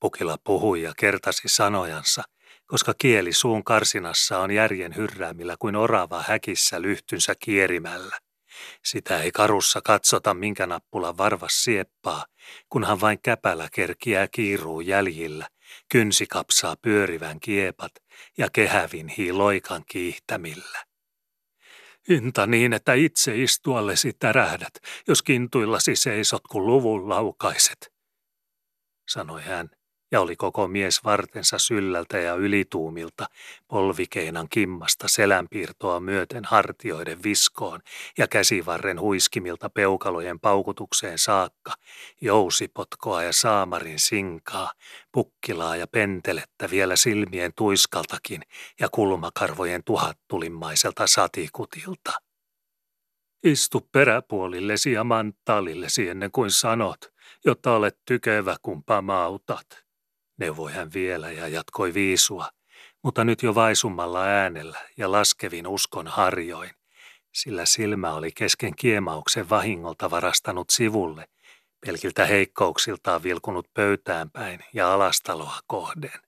Pukila puhui ja kertasi sanojansa, koska kieli suun karsinassa on järjen hyrräämillä kuin orava häkissä lyhtynsä kierimällä. Sitä ei karussa katsota, minkä nappula varvas sieppaa, kunhan vain käpälä kerkiää kiiruu jäljillä, kynsi kapsaa pyörivän kiepat ja kehävin hiiloikan kiihtämillä. Hinta niin, että itse istuallesi tärähdät, jos kintuillasi seisot kuin luvun laukaiset, sanoi hän ja oli koko mies vartensa syllältä ja ylituumilta, polvikeinan kimmasta selänpiirtoa myöten hartioiden viskoon ja käsivarren huiskimilta peukalojen paukutukseen saakka, jousipotkoa ja saamarin sinkaa, pukkilaa ja pentelettä vielä silmien tuiskaltakin ja kulmakarvojen tuhattulimmaiselta satikutilta. Istu peräpuolillesi ja manttaalillesi ennen kuin sanot, jotta olet tykevä kun pamautat neuvoi hän vielä ja jatkoi viisua, mutta nyt jo vaisummalla äänellä ja laskevin uskon harjoin, sillä silmä oli kesken kiemauksen vahingolta varastanut sivulle, pelkiltä heikkouksiltaan vilkunut pöytään päin ja alastaloa kohden.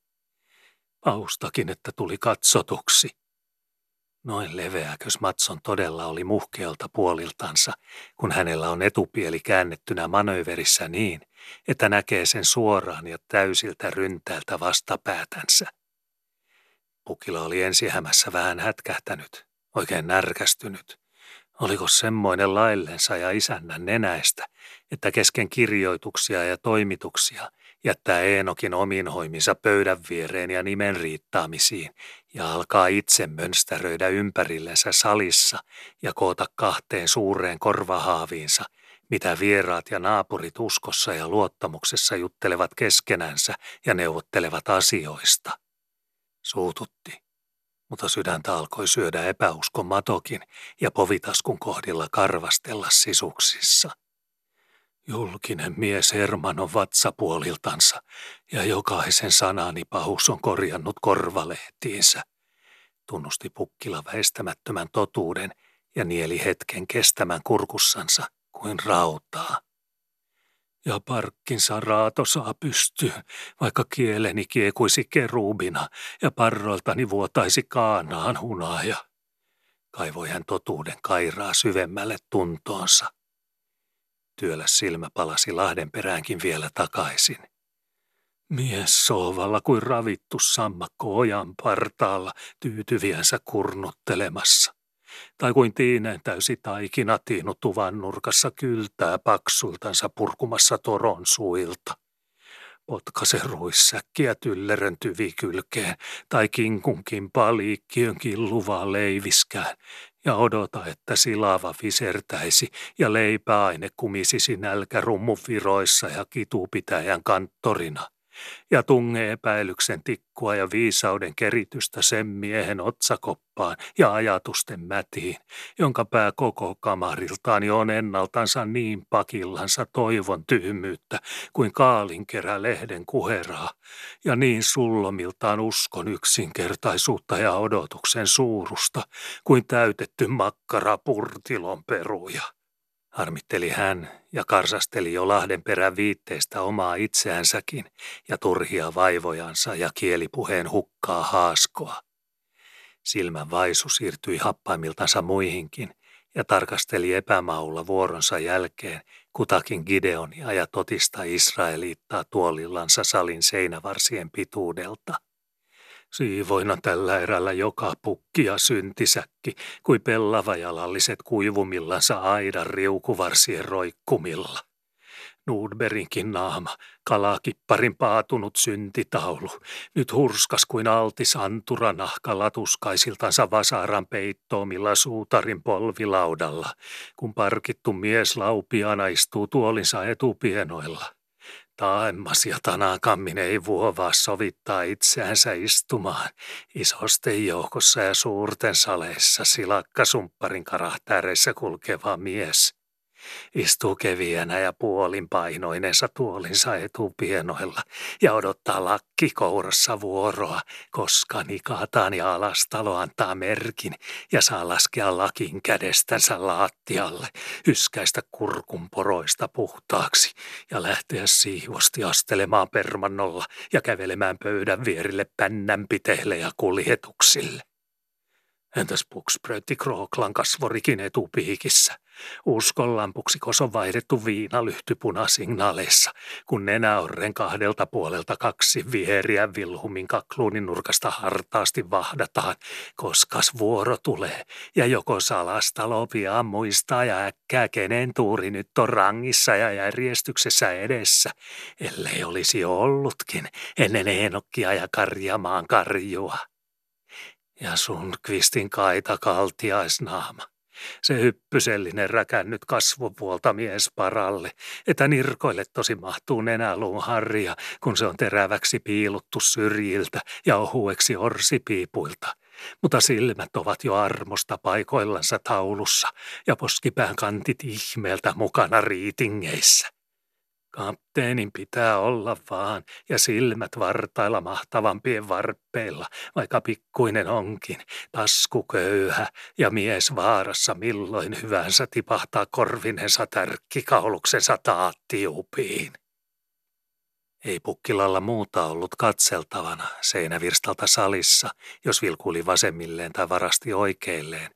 Paustakin, että tuli katsotuksi. Noin leveäkös Matson todella oli muhkeolta puoliltansa, kun hänellä on etupieli käännettynä manööverissä niin, että näkee sen suoraan ja täysiltä ryntäältä vastapäätänsä. Pukila oli ensihämässä vähän hätkähtänyt, oikein närkästynyt. Oliko semmoinen laillensa ja isännän nenäistä, että kesken kirjoituksia ja toimituksia jättää Eenokin ominhoiminsa pöydän viereen ja nimen riittaamisiin ja alkaa itse mönstäröidä ympärillensä salissa ja koota kahteen suureen korvahaaviinsa – mitä vieraat ja naapurit uskossa ja luottamuksessa juttelevat keskenänsä ja neuvottelevat asioista. Suututti, mutta sydäntä alkoi syödä epäuskon matokin ja povitaskun kohdilla karvastella sisuksissa. Julkinen mies Herman on vatsapuoliltansa ja jokaisen sanani pahus on korjannut korvalehtiinsä. Tunnusti Pukkila väistämättömän totuuden ja nieli hetken kestämän kurkussansa kuin rautaa. Ja parkkinsa raato saa pystyyn, vaikka kieleni kiekuisi keruubina ja parroiltani vuotaisi kaanaan hunaja. Kaivoi hän totuuden kairaa syvemmälle tuntoonsa. Työllä silmä palasi Lahden peräänkin vielä takaisin. Mies soovalla kuin ravittu sammakko ojan partaalla tyytyviänsä kurnuttelemassa tai kuin tiineen täysi taikina tiinu tuvan nurkassa kyltää paksultansa purkumassa toron suilta. Potkase ruissäkkiä tyllerön tyvikylkeen tai kinkunkin paliikkiön killuvaa leiviskään ja odota, että silava visertäisi ja leipäaine kumisisi nälkärummun viroissa ja kitupitäjän kanttorina ja tunge epäilyksen tikkua ja viisauden keritystä sen miehen otsakoppaan ja ajatusten mätiin, jonka pää koko kamariltaan jo on ennaltansa niin pakillansa toivon tyhmyyttä kuin kaalinkerä lehden kuheraa, ja niin sullomiltaan uskon yksinkertaisuutta ja odotuksen suurusta kuin täytetty makkara purtilon peruja. Harmitteli hän ja karsasteli jo Lahden perän viitteestä omaa itseänsäkin ja turhia vaivojansa ja kielipuheen hukkaa haaskoa. Silmän vaisu siirtyi happaimiltansa muihinkin ja tarkasteli epämaulla vuoronsa jälkeen kutakin Gideonia ja totista Israeliittaa tuolillansa salin seinävarsien pituudelta. Siivoina tällä erällä joka pukki ja syntisäkki, kuin pellavajalalliset kuivumillansa aidan riukuvarsien roikkumilla. Nuudberinkin naama, kalakipparin paatunut syntitaulu, nyt hurskas kuin altis antura nahka latuskaisiltansa vasaran peittoomilla suutarin polvilaudalla, kun parkittu mies laupiana istuu tuolinsa etupienoilla. Taemmas ja Tanakammin ei vuovaa sovittaa itseänsä istumaan isosten joukossa ja suurten saleissa silakkasumpparin karahtääreissä kulkeva mies. Istuu keviänä ja puolin painoinensa tuolinsa etupienoilla ja odottaa lakki kourassa vuoroa, koska nikataan ja alastalo antaa merkin ja saa laskea lakin kädestänsä laattialle, yskäistä kurkun poroista puhtaaksi ja lähteä siivosti astelemaan permannolla ja kävelemään pöydän vierille pännänpiteille ja kuljetuksille. Entäs pukspröyti Krooklan kasvorikin etupiikissä? Uskonlampuksi on vaihdettu viinalyhty punasignaaleissa, kun nenäorren kahdelta puolelta kaksi viheriä Vilhumin kakluunin nurkasta hartaasti vahdataan, koska vuoro tulee ja joko salastalo pian muistaa ja äkkää kenen tuuri nyt on rangissa ja järjestyksessä edessä, ellei olisi ollutkin ennen Enokkia ja Karjamaan karjua ja sun kvistin kaita kaltiaisnaama. Se hyppysellinen räkännyt kasvopuolta mies paralle, että nirkoille tosi mahtuu nenäluun harja, kun se on teräväksi piiluttu syrjiltä ja ohueksi orsipiipuilta. Mutta silmät ovat jo armosta paikoillansa taulussa ja poskipään kantit ihmeeltä mukana riitingeissä. Kapteenin pitää olla vaan ja silmät vartailla mahtavampien varppeilla, vaikka pikkuinen onkin, taskuköyhä ja mies vaarassa milloin hyvänsä tipahtaa korvinensa tärkkikauluksensa taattiupiin. Ei pukkilalla muuta ollut katseltavana seinävirstalta salissa, jos vilkuli vasemmilleen tai varasti oikeilleen,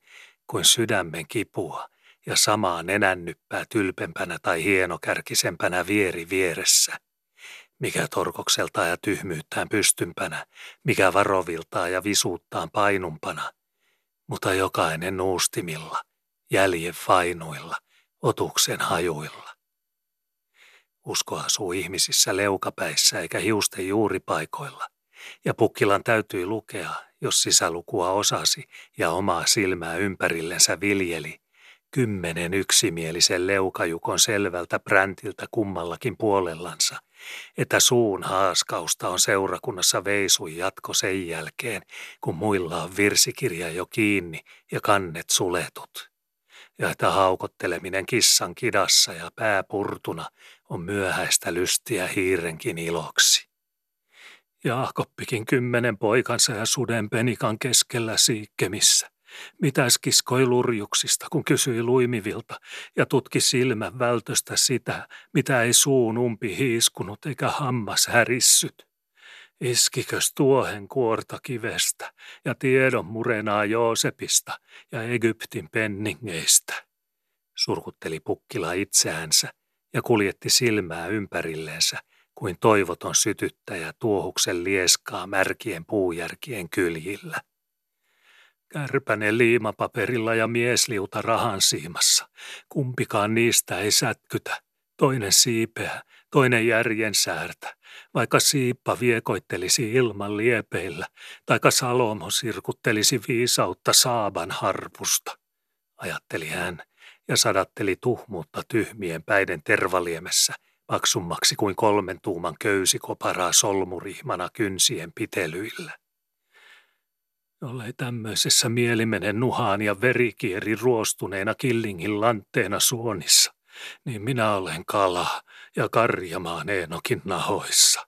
kuin sydämen kipua – ja samaa nenännyppää tylpempänä tai hienokärkisempänä vieri vieressä. Mikä torkokselta ja tyhmyyttään pystympänä, mikä varoviltaa ja visuuttaan painumpana, mutta jokainen nuustimilla, jäljen fainuilla, otuksen hajuilla. Usko asuu ihmisissä leukapäissä eikä hiusten juuripaikoilla, ja Pukkilan täytyi lukea, jos sisälukua osasi ja omaa silmää ympärillensä viljeli – kymmenen yksimielisen leukajukon selvältä präntiltä kummallakin puolellansa, että suun haaskausta on seurakunnassa veisun jatko sen jälkeen, kun muilla on virsikirja jo kiinni ja kannet suletut. Ja että haukotteleminen kissan kidassa ja pääpurtuna on myöhäistä lystiä hiirenkin iloksi. Jaakoppikin kymmenen poikansa ja suden penikan keskellä siikkemissä – Mitäs kiskoi lurjuksista, kun kysyi luimivilta ja tutki silmän vältöstä sitä, mitä ei suun umpi hiiskunut eikä hammas härissyt. Iskikös tuohen kuorta kivestä ja tiedon murenaa Joosepista ja Egyptin penningeistä? Surkutteli pukkila itseänsä ja kuljetti silmää ympärilleensä kuin toivoton sytyttäjä tuohuksen lieskaa märkien puujärkien kyljillä. Kärpänen liimapaperilla ja miesliuta rahan siimassa. Kumpikaan niistä ei sätkytä. Toinen siipeä, toinen järjen säärtä. Vaikka siippa viekoittelisi ilman liepeillä, taikka Salomo sirkuttelisi viisautta saaban harpusta, ajatteli hän ja sadatteli tuhmuutta tyhmien päiden tervaliemessä, paksummaksi kuin kolmen tuuman köysi koparaa solmurihmana kynsien pitelyillä jollei tämmöisessä mieli mene nuhaan ja verikieri ruostuneena killingin lantteena suonissa, niin minä olen kala ja karjamaan Eenokin nahoissa,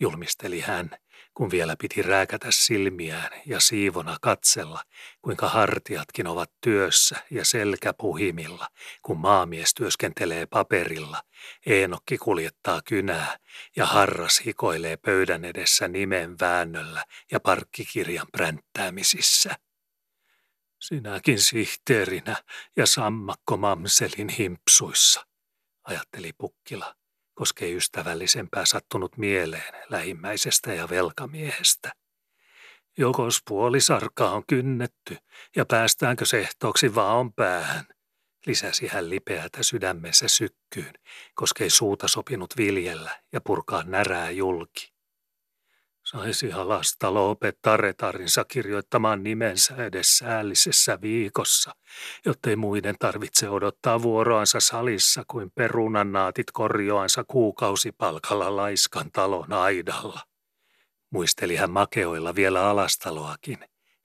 julmisteli hän kun vielä piti rääkätä silmiään ja siivona katsella, kuinka hartiatkin ovat työssä ja selkä puhimilla, kun maamies työskentelee paperilla, Eenokki kuljettaa kynää ja harras hikoilee pöydän edessä nimen väännöllä ja parkkikirjan pränttäämisissä. Sinäkin sihteerinä ja sammakko mamselin himpsuissa, ajatteli Pukkila koska ei ystävällisempää sattunut mieleen lähimmäisestä ja velkamiehestä. Jokos puolisarkaa on kynnetty ja päästäänkö sehtooksi vaan päähän, lisäsi hän lipeätä sydämensä sykkyyn, koska ei suuta sopinut viljellä ja purkaa närää julki. Saisi alastalo opettaa retarinsa kirjoittamaan nimensä edes säällisessä viikossa, jottei muiden tarvitse odottaa vuoroansa salissa kuin perunannaatit korjoansa kuukausipalkalla laiskan talon aidalla. Muisteli hän makeoilla vielä alastaloakin,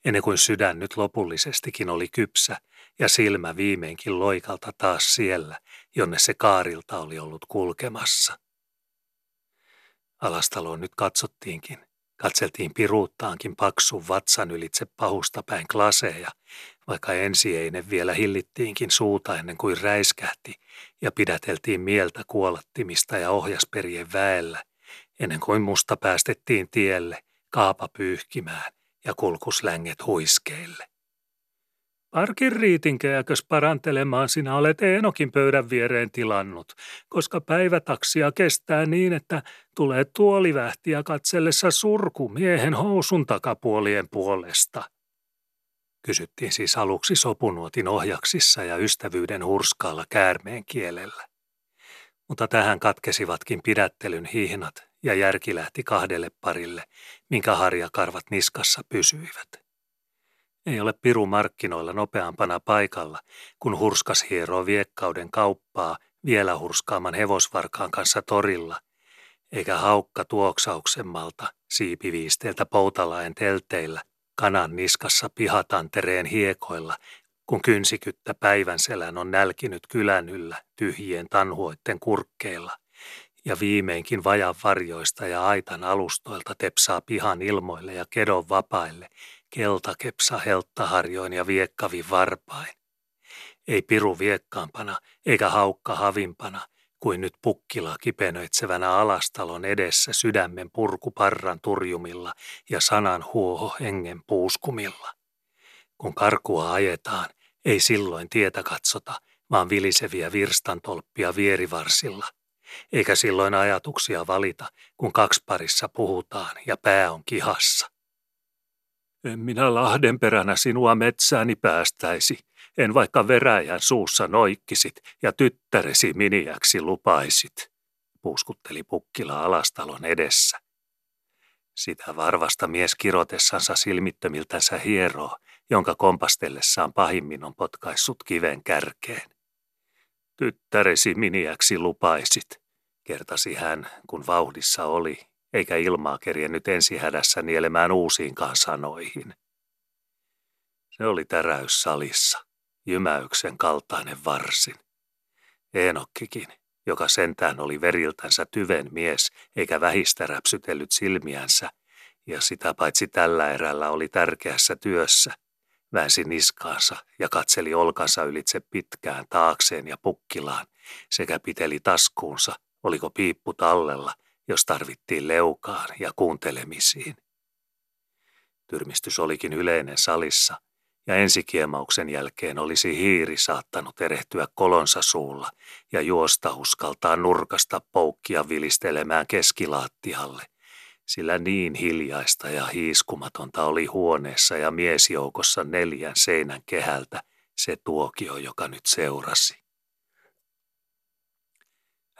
ennen kuin sydän nyt lopullisestikin oli kypsä ja silmä viimeinkin loikalta taas siellä, jonne se kaarilta oli ollut kulkemassa. Alastaloon nyt katsottiinkin. Katseltiin piruuttaankin paksun vatsan ylitse pahusta päin klaseja, vaikka ensieinen vielä hillittiinkin suuta ennen kuin räiskähti ja pidäteltiin mieltä kuolattimista ja ohjasperien väellä, ennen kuin musta päästettiin tielle kaapa pyyhkimään ja kulkuslänget huiskeille. Parkin riitinkääkös parantelemaan sinä olet Eenokin pöydän viereen tilannut, koska päivätaksia kestää niin, että tulee tuolivähtiä katsellessa surku miehen housun takapuolien puolesta. Kysyttiin siis aluksi sopunuotin ohjaksissa ja ystävyyden hurskaalla käärmeen kielellä. Mutta tähän katkesivatkin pidättelyn hihnat ja järki lähti kahdelle parille, minkä harjakarvat niskassa pysyivät. Ei ole piru markkinoilla nopeampana paikalla, kun hurskas hieroo viekkauden kauppaa vielä hurskaaman hevosvarkaan kanssa torilla, eikä haukka tuoksauksemmalta siipiviisteeltä poutalaen telteillä, kanan niskassa pihatantereen hiekoilla, kun kynsikyttä päivänselän on nälkinyt kylän yllä tyhjien tanhuoitten kurkkeilla, ja viimeinkin vajan varjoista ja aitan alustoilta tepsaa pihan ilmoille ja kedon vapaille, keltakepsa helttaharjoin ja viekkavi varpain. Ei piru viekkaampana eikä haukka havimpana kuin nyt pukkila kipenöitsevänä alastalon edessä sydämen purkuparran turjumilla ja sanan huoho hengen puuskumilla. Kun karkua ajetaan, ei silloin tietä katsota, vaan viliseviä virstantolppia vierivarsilla. Eikä silloin ajatuksia valita, kun kaksiparissa puhutaan ja pää on kihassa. En minä lahden peränä sinua metsääni päästäisi, en vaikka veräjän suussa noikkisit ja tyttäresi miniäksi lupaisit, puuskutteli pukkila alastalon edessä. Sitä varvasta mies kirotessansa silmittömiltänsä hieroo, jonka kompastellessaan pahimmin on potkaissut kiven kärkeen. Tyttäresi miniäksi lupaisit, kertasi hän, kun vauhdissa oli eikä ilmaa kerjennyt ensihädässä nielemään uusiinkaan sanoihin. Se oli täräys salissa, jymäyksen kaltainen varsin. Enokkikin, joka sentään oli veriltänsä tyven mies eikä vähistä räpsytellyt silmiänsä, ja sitä paitsi tällä erällä oli tärkeässä työssä, väänsi niskaansa ja katseli olkansa ylitse pitkään taakseen ja pukkilaan, sekä piteli taskuunsa, oliko piippu tallella, jos tarvittiin leukaan ja kuuntelemisiin. Tyrmistys olikin yleinen salissa, ja ensikiemauksen jälkeen olisi hiiri saattanut erehtyä kolonsa suulla ja juosta uskaltaa nurkasta poukkia vilistelemään keskilaattialle, sillä niin hiljaista ja hiiskumatonta oli huoneessa ja miesjoukossa neljän seinän kehältä se tuokio, joka nyt seurasi.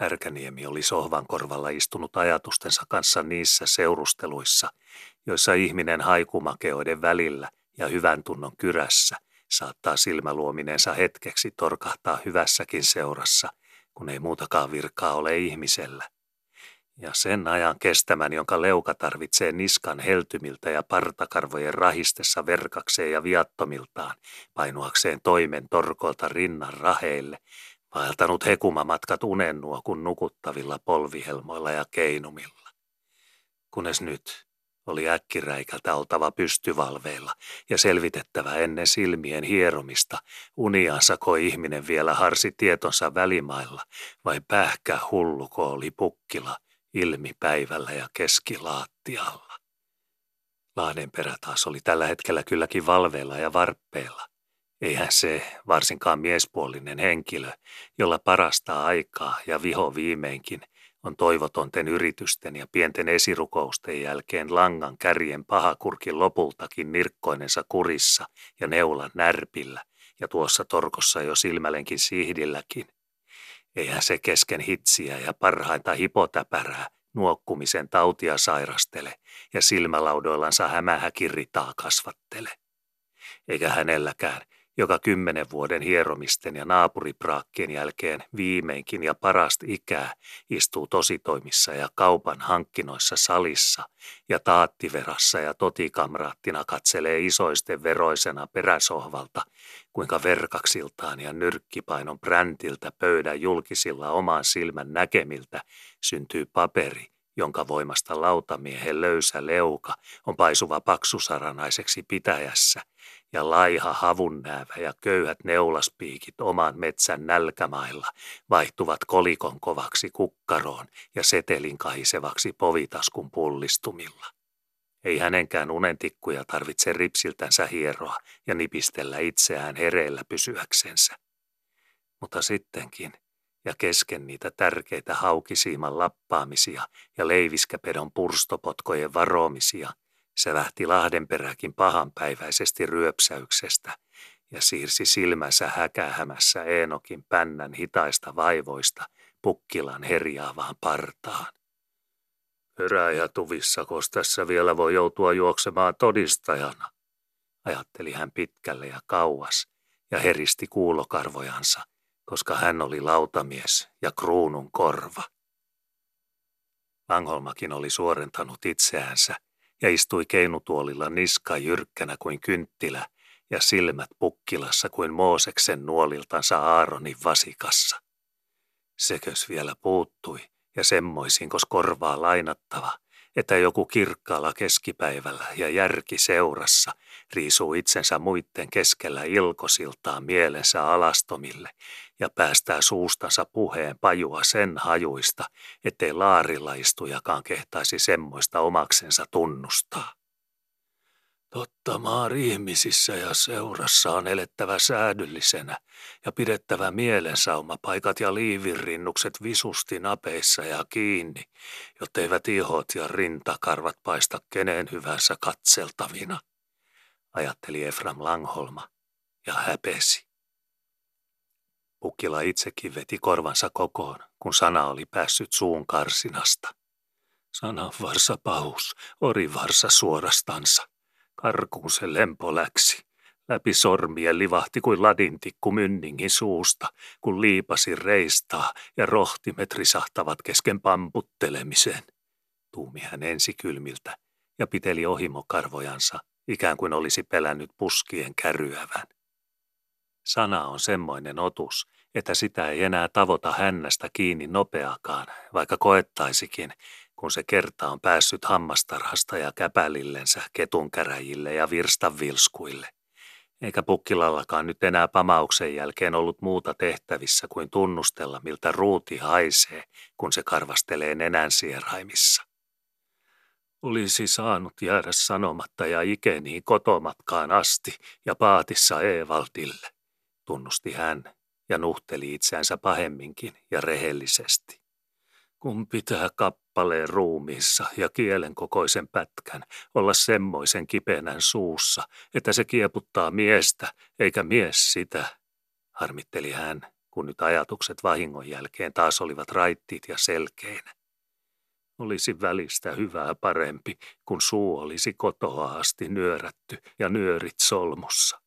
Härkäniemi oli sohvan korvalla istunut ajatustensa kanssa niissä seurusteluissa, joissa ihminen haikumakeoiden välillä ja hyvän tunnon kyrässä saattaa silmäluominensa hetkeksi torkahtaa hyvässäkin seurassa, kun ei muutakaan virkaa ole ihmisellä. Ja sen ajan kestämän, jonka leuka tarvitsee niskan heltymiltä ja partakarvojen rahistessa verkakseen ja viattomiltaan, painuakseen toimen torkolta rinnan raheille, vaeltanut hekumamatkat unennua kuin nukuttavilla polvihelmoilla ja keinumilla. Kunnes nyt oli äkkiräikältä oltava pystyvalveilla ja selvitettävä ennen silmien hieromista, uniansako ihminen vielä harsi tietonsa välimailla vai pähkä hulluko oli pukkila ilmipäivällä ja keskilaattialla. Lahdenperä taas oli tällä hetkellä kylläkin valveilla ja varppeilla, Eihän se, varsinkaan miespuolinen henkilö, jolla parasta aikaa ja viho viimeinkin on toivotonten yritysten ja pienten esirukousten jälkeen langan kärjen pahakurkin lopultakin nirkkoinensa kurissa ja neulan närpillä ja tuossa torkossa jo silmälenkin sihdilläkin. Eihän se kesken hitsiä ja parhainta hipotäpärää nuokkumisen tautia sairastele ja silmälaudoillansa hämähäkiritaa kasvattele. Eikä hänelläkään joka kymmenen vuoden hieromisten ja naapuripraakkien jälkeen viimeinkin ja parasta ikää istuu tositoimissa ja kaupan hankkinoissa salissa ja taattiverassa ja totikamraattina katselee isoisten veroisena peräsohvalta, kuinka verkaksiltaan ja nyrkkipainon bräntiltä pöydän julkisilla oman silmän näkemiltä syntyy paperi, jonka voimasta lautamiehen löysä leuka on paisuva paksusaranaiseksi pitäjässä ja laiha havunnäävä ja köyhät neulaspiikit oman metsän nälkämailla vaihtuvat kolikon kovaksi kukkaroon ja setelin kahisevaksi povitaskun pullistumilla. Ei hänenkään unentikkuja tarvitse ripsiltänsä hieroa ja nipistellä itseään hereillä pysyäksensä. Mutta sittenkin, ja kesken niitä tärkeitä haukisiiman lappaamisia ja leiviskäpedon purstopotkojen varoamisia, se lähti Lahdenperäkin pahanpäiväisesti ryöpsäyksestä ja siirsi silmänsä häkähämässä Eenokin pännän hitaista vaivoista Pukkilan herjaavaan partaan. Peräjätuvissa, kos tässä vielä voi joutua juoksemaan todistajana, ajatteli hän pitkälle ja kauas ja heristi kuulokarvojansa, koska hän oli lautamies ja kruunun korva. Langholmakin oli suorentanut itseänsä ja istui keinutuolilla niska jyrkkänä kuin kynttilä ja silmät pukkilassa kuin Mooseksen nuoliltansa Aaronin vasikassa. Sekös vielä puuttui ja semmoisinkos korvaa lainattava, että joku kirkkaalla keskipäivällä ja järki seurassa riisuu itsensä muitten keskellä ilkosiltaan mielensä alastomille ja päästää suustansa puheen pajua sen hajuista, ettei laarilla istujakaan kehtaisi semmoista omaksensa tunnustaa. Totta maan ihmisissä ja seurassa on elettävä säädyllisenä ja pidettävä mielensaumapaikat ja liivinrinnukset visusti napeissa ja kiinni, jotteivät ihot ja rintakarvat paista kenen hyvänsä katseltavina, ajatteli Efram Langholma ja häpesi. Pukkila itsekin veti korvansa kokoon, kun sana oli päässyt suun karsinasta. Sana varsa pahus, ori varsa suorastansa. Karkuun se lempo läksi. Läpi sormien livahti kuin ladintikku mynningin suusta, kun liipasi reistaa ja rohtimet risahtavat kesken pamputtelemisen. Tuumi hän ensi kylmiltä ja piteli ohimokarvojansa, ikään kuin olisi pelännyt puskien kärryävän. Sana on semmoinen otus, että sitä ei enää tavoita hännästä kiinni nopeakaan, vaikka koettaisikin, kun se kerta on päässyt hammastarhasta ja käpälillensä ketunkäräjille ja virstanvilskuille. Eikä pukkilallakaan nyt enää pamauksen jälkeen ollut muuta tehtävissä kuin tunnustella, miltä ruuti haisee, kun se karvastelee nenän sieraimissa. Olisi saanut jäädä sanomatta ja ikeniin kotomatkaan asti ja paatissa Eevaldille, tunnusti hän ja nuhteli itseänsä pahemminkin ja rehellisesti kun pitää kappaleen ruumiissa ja kielen kokoisen pätkän olla semmoisen kipenän suussa, että se kieputtaa miestä, eikä mies sitä, harmitteli hän, kun nyt ajatukset vahingon jälkeen taas olivat raittiit ja selkeinä. Olisi välistä hyvää parempi, kun suu olisi kotoa asti nyörätty ja nyörit solmussa,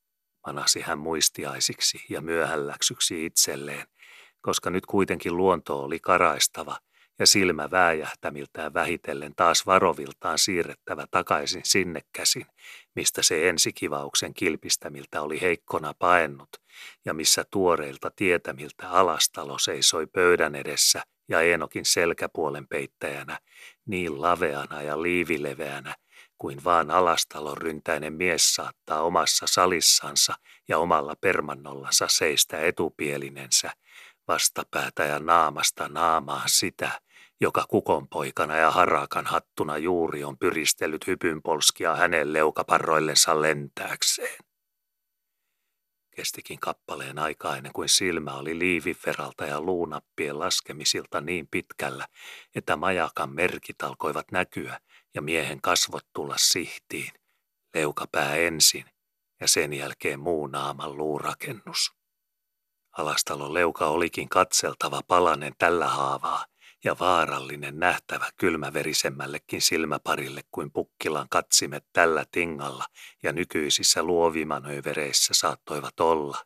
manasi hän muistiaisiksi ja myöhälläksyksi itselleen, koska nyt kuitenkin luonto oli karaistava – ja silmä vääjähtämiltään vähitellen taas varoviltaan siirrettävä takaisin sinne käsin, mistä se ensikivauksen kilpistämiltä oli heikkona paennut ja missä tuoreilta tietämiltä alastalo seisoi pöydän edessä ja Eenokin selkäpuolen peittäjänä niin laveana ja liivileveänä kuin vaan alastalon ryntäinen mies saattaa omassa salissansa ja omalla permannollansa seistä etupielinensä, vastapäätä ja naamasta naamaa sitä, joka kukonpoikana ja harakan hattuna juuri on pyristellyt hypynpolskia hänen leukaparroillensa lentääkseen. Kestikin kappaleen aikaa ennen kuin silmä oli liiviveralta ja luunappien laskemisilta niin pitkällä, että majakan merkit alkoivat näkyä ja miehen kasvot tulla sihtiin, leukapää ensin ja sen jälkeen muu naaman luurakennus. Alastalon leuka olikin katseltava palanen tällä haavaa, ja vaarallinen nähtävä kylmäverisemmällekin silmäparille kuin pukkilan katsimet tällä tingalla ja nykyisissä luovimanövereissä saattoivat olla.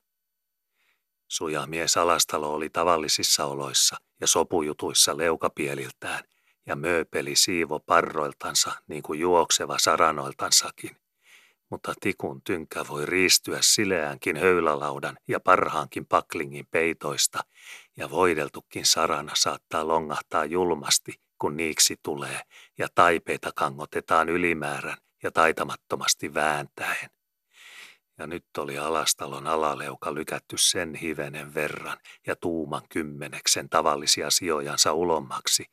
Sujamies Alastalo oli tavallisissa oloissa ja sopujutuissa leukapieliltään ja mööpeli siivo parroiltansa niin kuin juokseva saranoiltansakin mutta tikun tynkä voi riistyä sileäänkin höylalaudan ja parhaankin paklingin peitoista, ja voideltukin sarana saattaa longahtaa julmasti, kun niiksi tulee, ja taipeita kangotetaan ylimäärän ja taitamattomasti vääntäen. Ja nyt oli alastalon alaleuka lykätty sen hivenen verran ja tuuman kymmeneksen tavallisia sijojansa ulommaksi,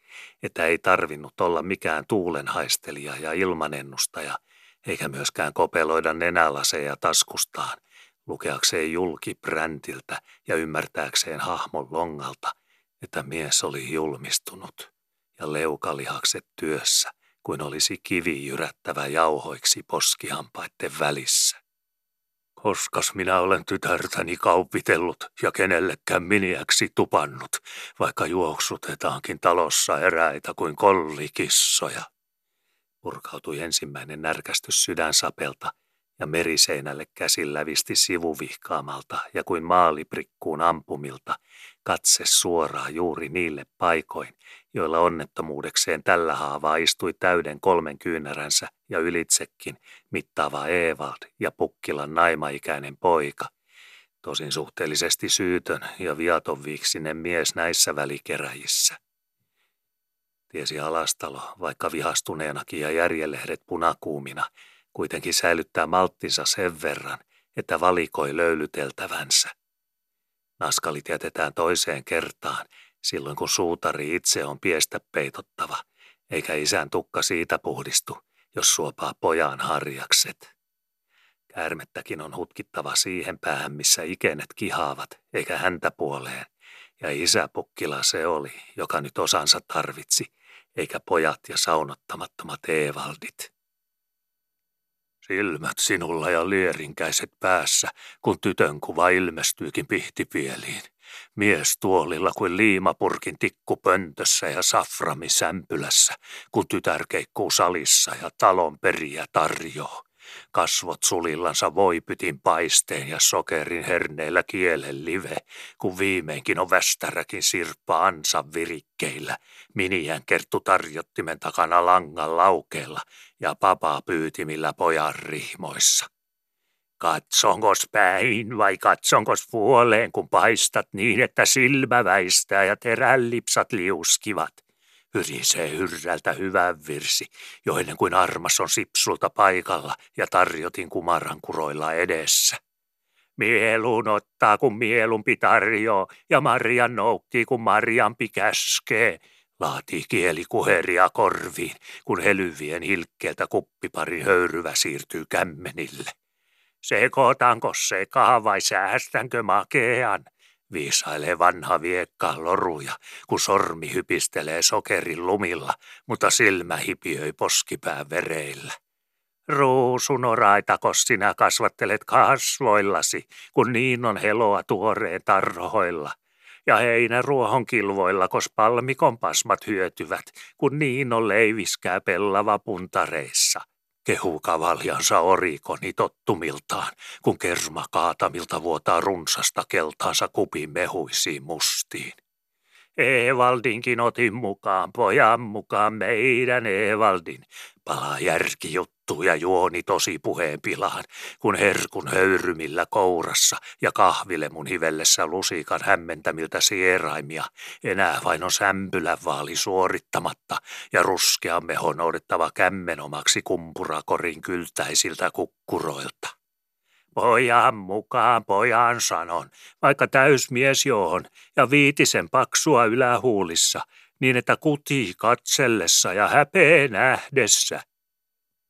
että ei tarvinnut olla mikään tuulenhaistelija ja ilmanennustaja, eikä myöskään kopeloida nenälaseja taskustaan, lukeakseen julki bräntiltä ja ymmärtääkseen hahmon longalta, että mies oli julmistunut ja leukalihakset työssä, kuin olisi kivi jyrättävä jauhoiksi poskihampaitten välissä. Koskas minä olen tytärtäni kaupitellut ja kenellekään miniäksi tupannut, vaikka juoksutetaankin talossa eräitä kuin kollikissoja. Purkautui ensimmäinen närkästys sydänsapelta ja meriseinälle käsillä visti sivuvihkaamalta ja kuin maaliprikkuun ampumilta katse suoraan juuri niille paikoin, joilla onnettomuudekseen tällä haavaa istui täyden kolmen kyynäränsä ja ylitsekin mittaava Evald ja Pukkilan naimaikäinen poika. Tosin suhteellisesti syytön ja viatonviiksinen mies näissä välikeräjissä. Tiesi Alastalo, vaikka vihastuneenakin ja järjelehdet punakuumina, kuitenkin säilyttää malttinsa sen verran, että valikoi löylyteltävänsä. Naskalit jätetään toiseen kertaan, silloin kun suutari itse on piestä peitottava, eikä isän tukka siitä puhdistu, jos suopaa pojan harjakset. Käärmettäkin on hutkittava siihen päähän, missä ikenet kihaavat, eikä häntä puoleen, ja isä pukkila se oli, joka nyt osansa tarvitsi, eikä pojat ja saunottamattomat Evaldit. Silmät sinulla ja lierinkäiset päässä, kun tytön kuva ilmestyykin pihtipieliin. Mies tuolilla kuin liimapurkin tikku pöntössä ja saframi sämpylässä, kun tytär keikkuu salissa ja talon periä tarjoaa. Kasvot sulillansa voipytin paisteen ja sokerin herneillä kielen live, kun viimeinkin on västäräkin sirppa ansa virikkeillä, miniän kerttu tarjottimen takana langan laukeella ja papa pyytimillä pojan rihmoissa. Katsonkos päin vai katsonkos puoleen, kun paistat niin, että silmä väistää ja terällipsat liuskivat? Hyrisee hyrrältä hyvän virsi, jo ennen kuin armas on sipsulta paikalla ja tarjotin kumaran kuroilla edessä. Mielun ottaa, kun mielumpi tarjoaa, ja Marian noukkii, kun Mariampi käskee, laatii kieli kuheria korviin, kun helyvien hilkkeeltä kuppiparin höyryvä siirtyy kämmenille. Sekoitanko sekaa vai säästänkö makean? Viisailee vanha viekka loruja, kun sormi hypistelee sokerin lumilla, mutta silmä hipiöi poskipään vereillä. Ruusunoraitako sinä kasvattelet kasvoillasi, kun niin on heloa tuoreen tarhoilla. Ja heinä ruohon kilvoilla, kos palmikon pasmat hyötyvät, kun niin on leiviskää pellava puntareissa – Kehuu kavaljansa orikoni tottumiltaan, kun kerma kaatamilta vuotaa runsasta keltaansa kupin mehuisiin mustiin. Evaldinkin otin mukaan, pojan mukaan meidän Evaldin. Palaa järkijuttu ja juoni tosi puheen pilaan, kun herkun höyrymillä kourassa ja kahville mun hivellessä lusikan hämmentämiltä sieraimia. Enää vain on sämpylän vaali suorittamatta ja ruskea meho noudettava kämmenomaksi kumpurakorin kyltäisiltä kukkuroilta. Pojan mukaan, pojan sanon, vaikka täysmies johon ja viitisen paksua ylähuulissa, niin että kuti katsellessa ja häpeä nähdessä.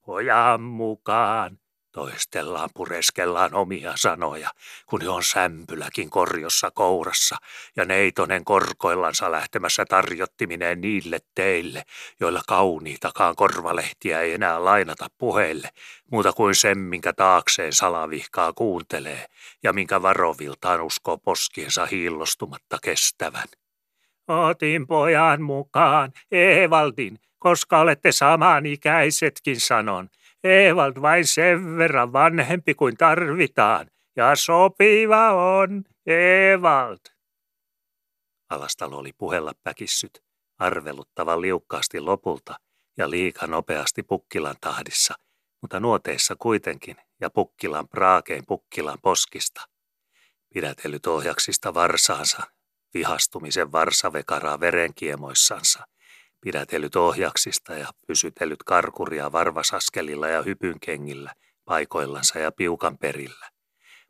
Pojan mukaan, Toistellaan, pureskellaan omia sanoja, kun he on sämpyläkin korjossa kourassa ja neitonen korkoillansa lähtemässä tarjottiminen niille teille, joilla kauniitakaan korvalehtiä ei enää lainata puheille, muuta kuin sen, minkä taakseen salavihkaa kuuntelee ja minkä varoviltaan uskoo poskiensa hiillostumatta kestävän. Otin pojan mukaan, Evaldin, koska olette samanikäisetkin sanon. Evald vain sen verran vanhempi kuin tarvitaan, ja sopiva on, Evald. Alastalo oli puhella päkissyt, arveluttava liukkaasti lopulta ja liika nopeasti Pukkilan tahdissa, mutta nuoteissa kuitenkin ja Pukkilan praakeen Pukkilan poskista. Pidätellyt ohjaksista varsaansa, vihastumisen varsavekaraa verenkiemoissansa, pidätellyt ohjaksista ja pysytellyt karkuria varvasaskelilla ja hypynkengillä, paikoillansa ja piukan perillä.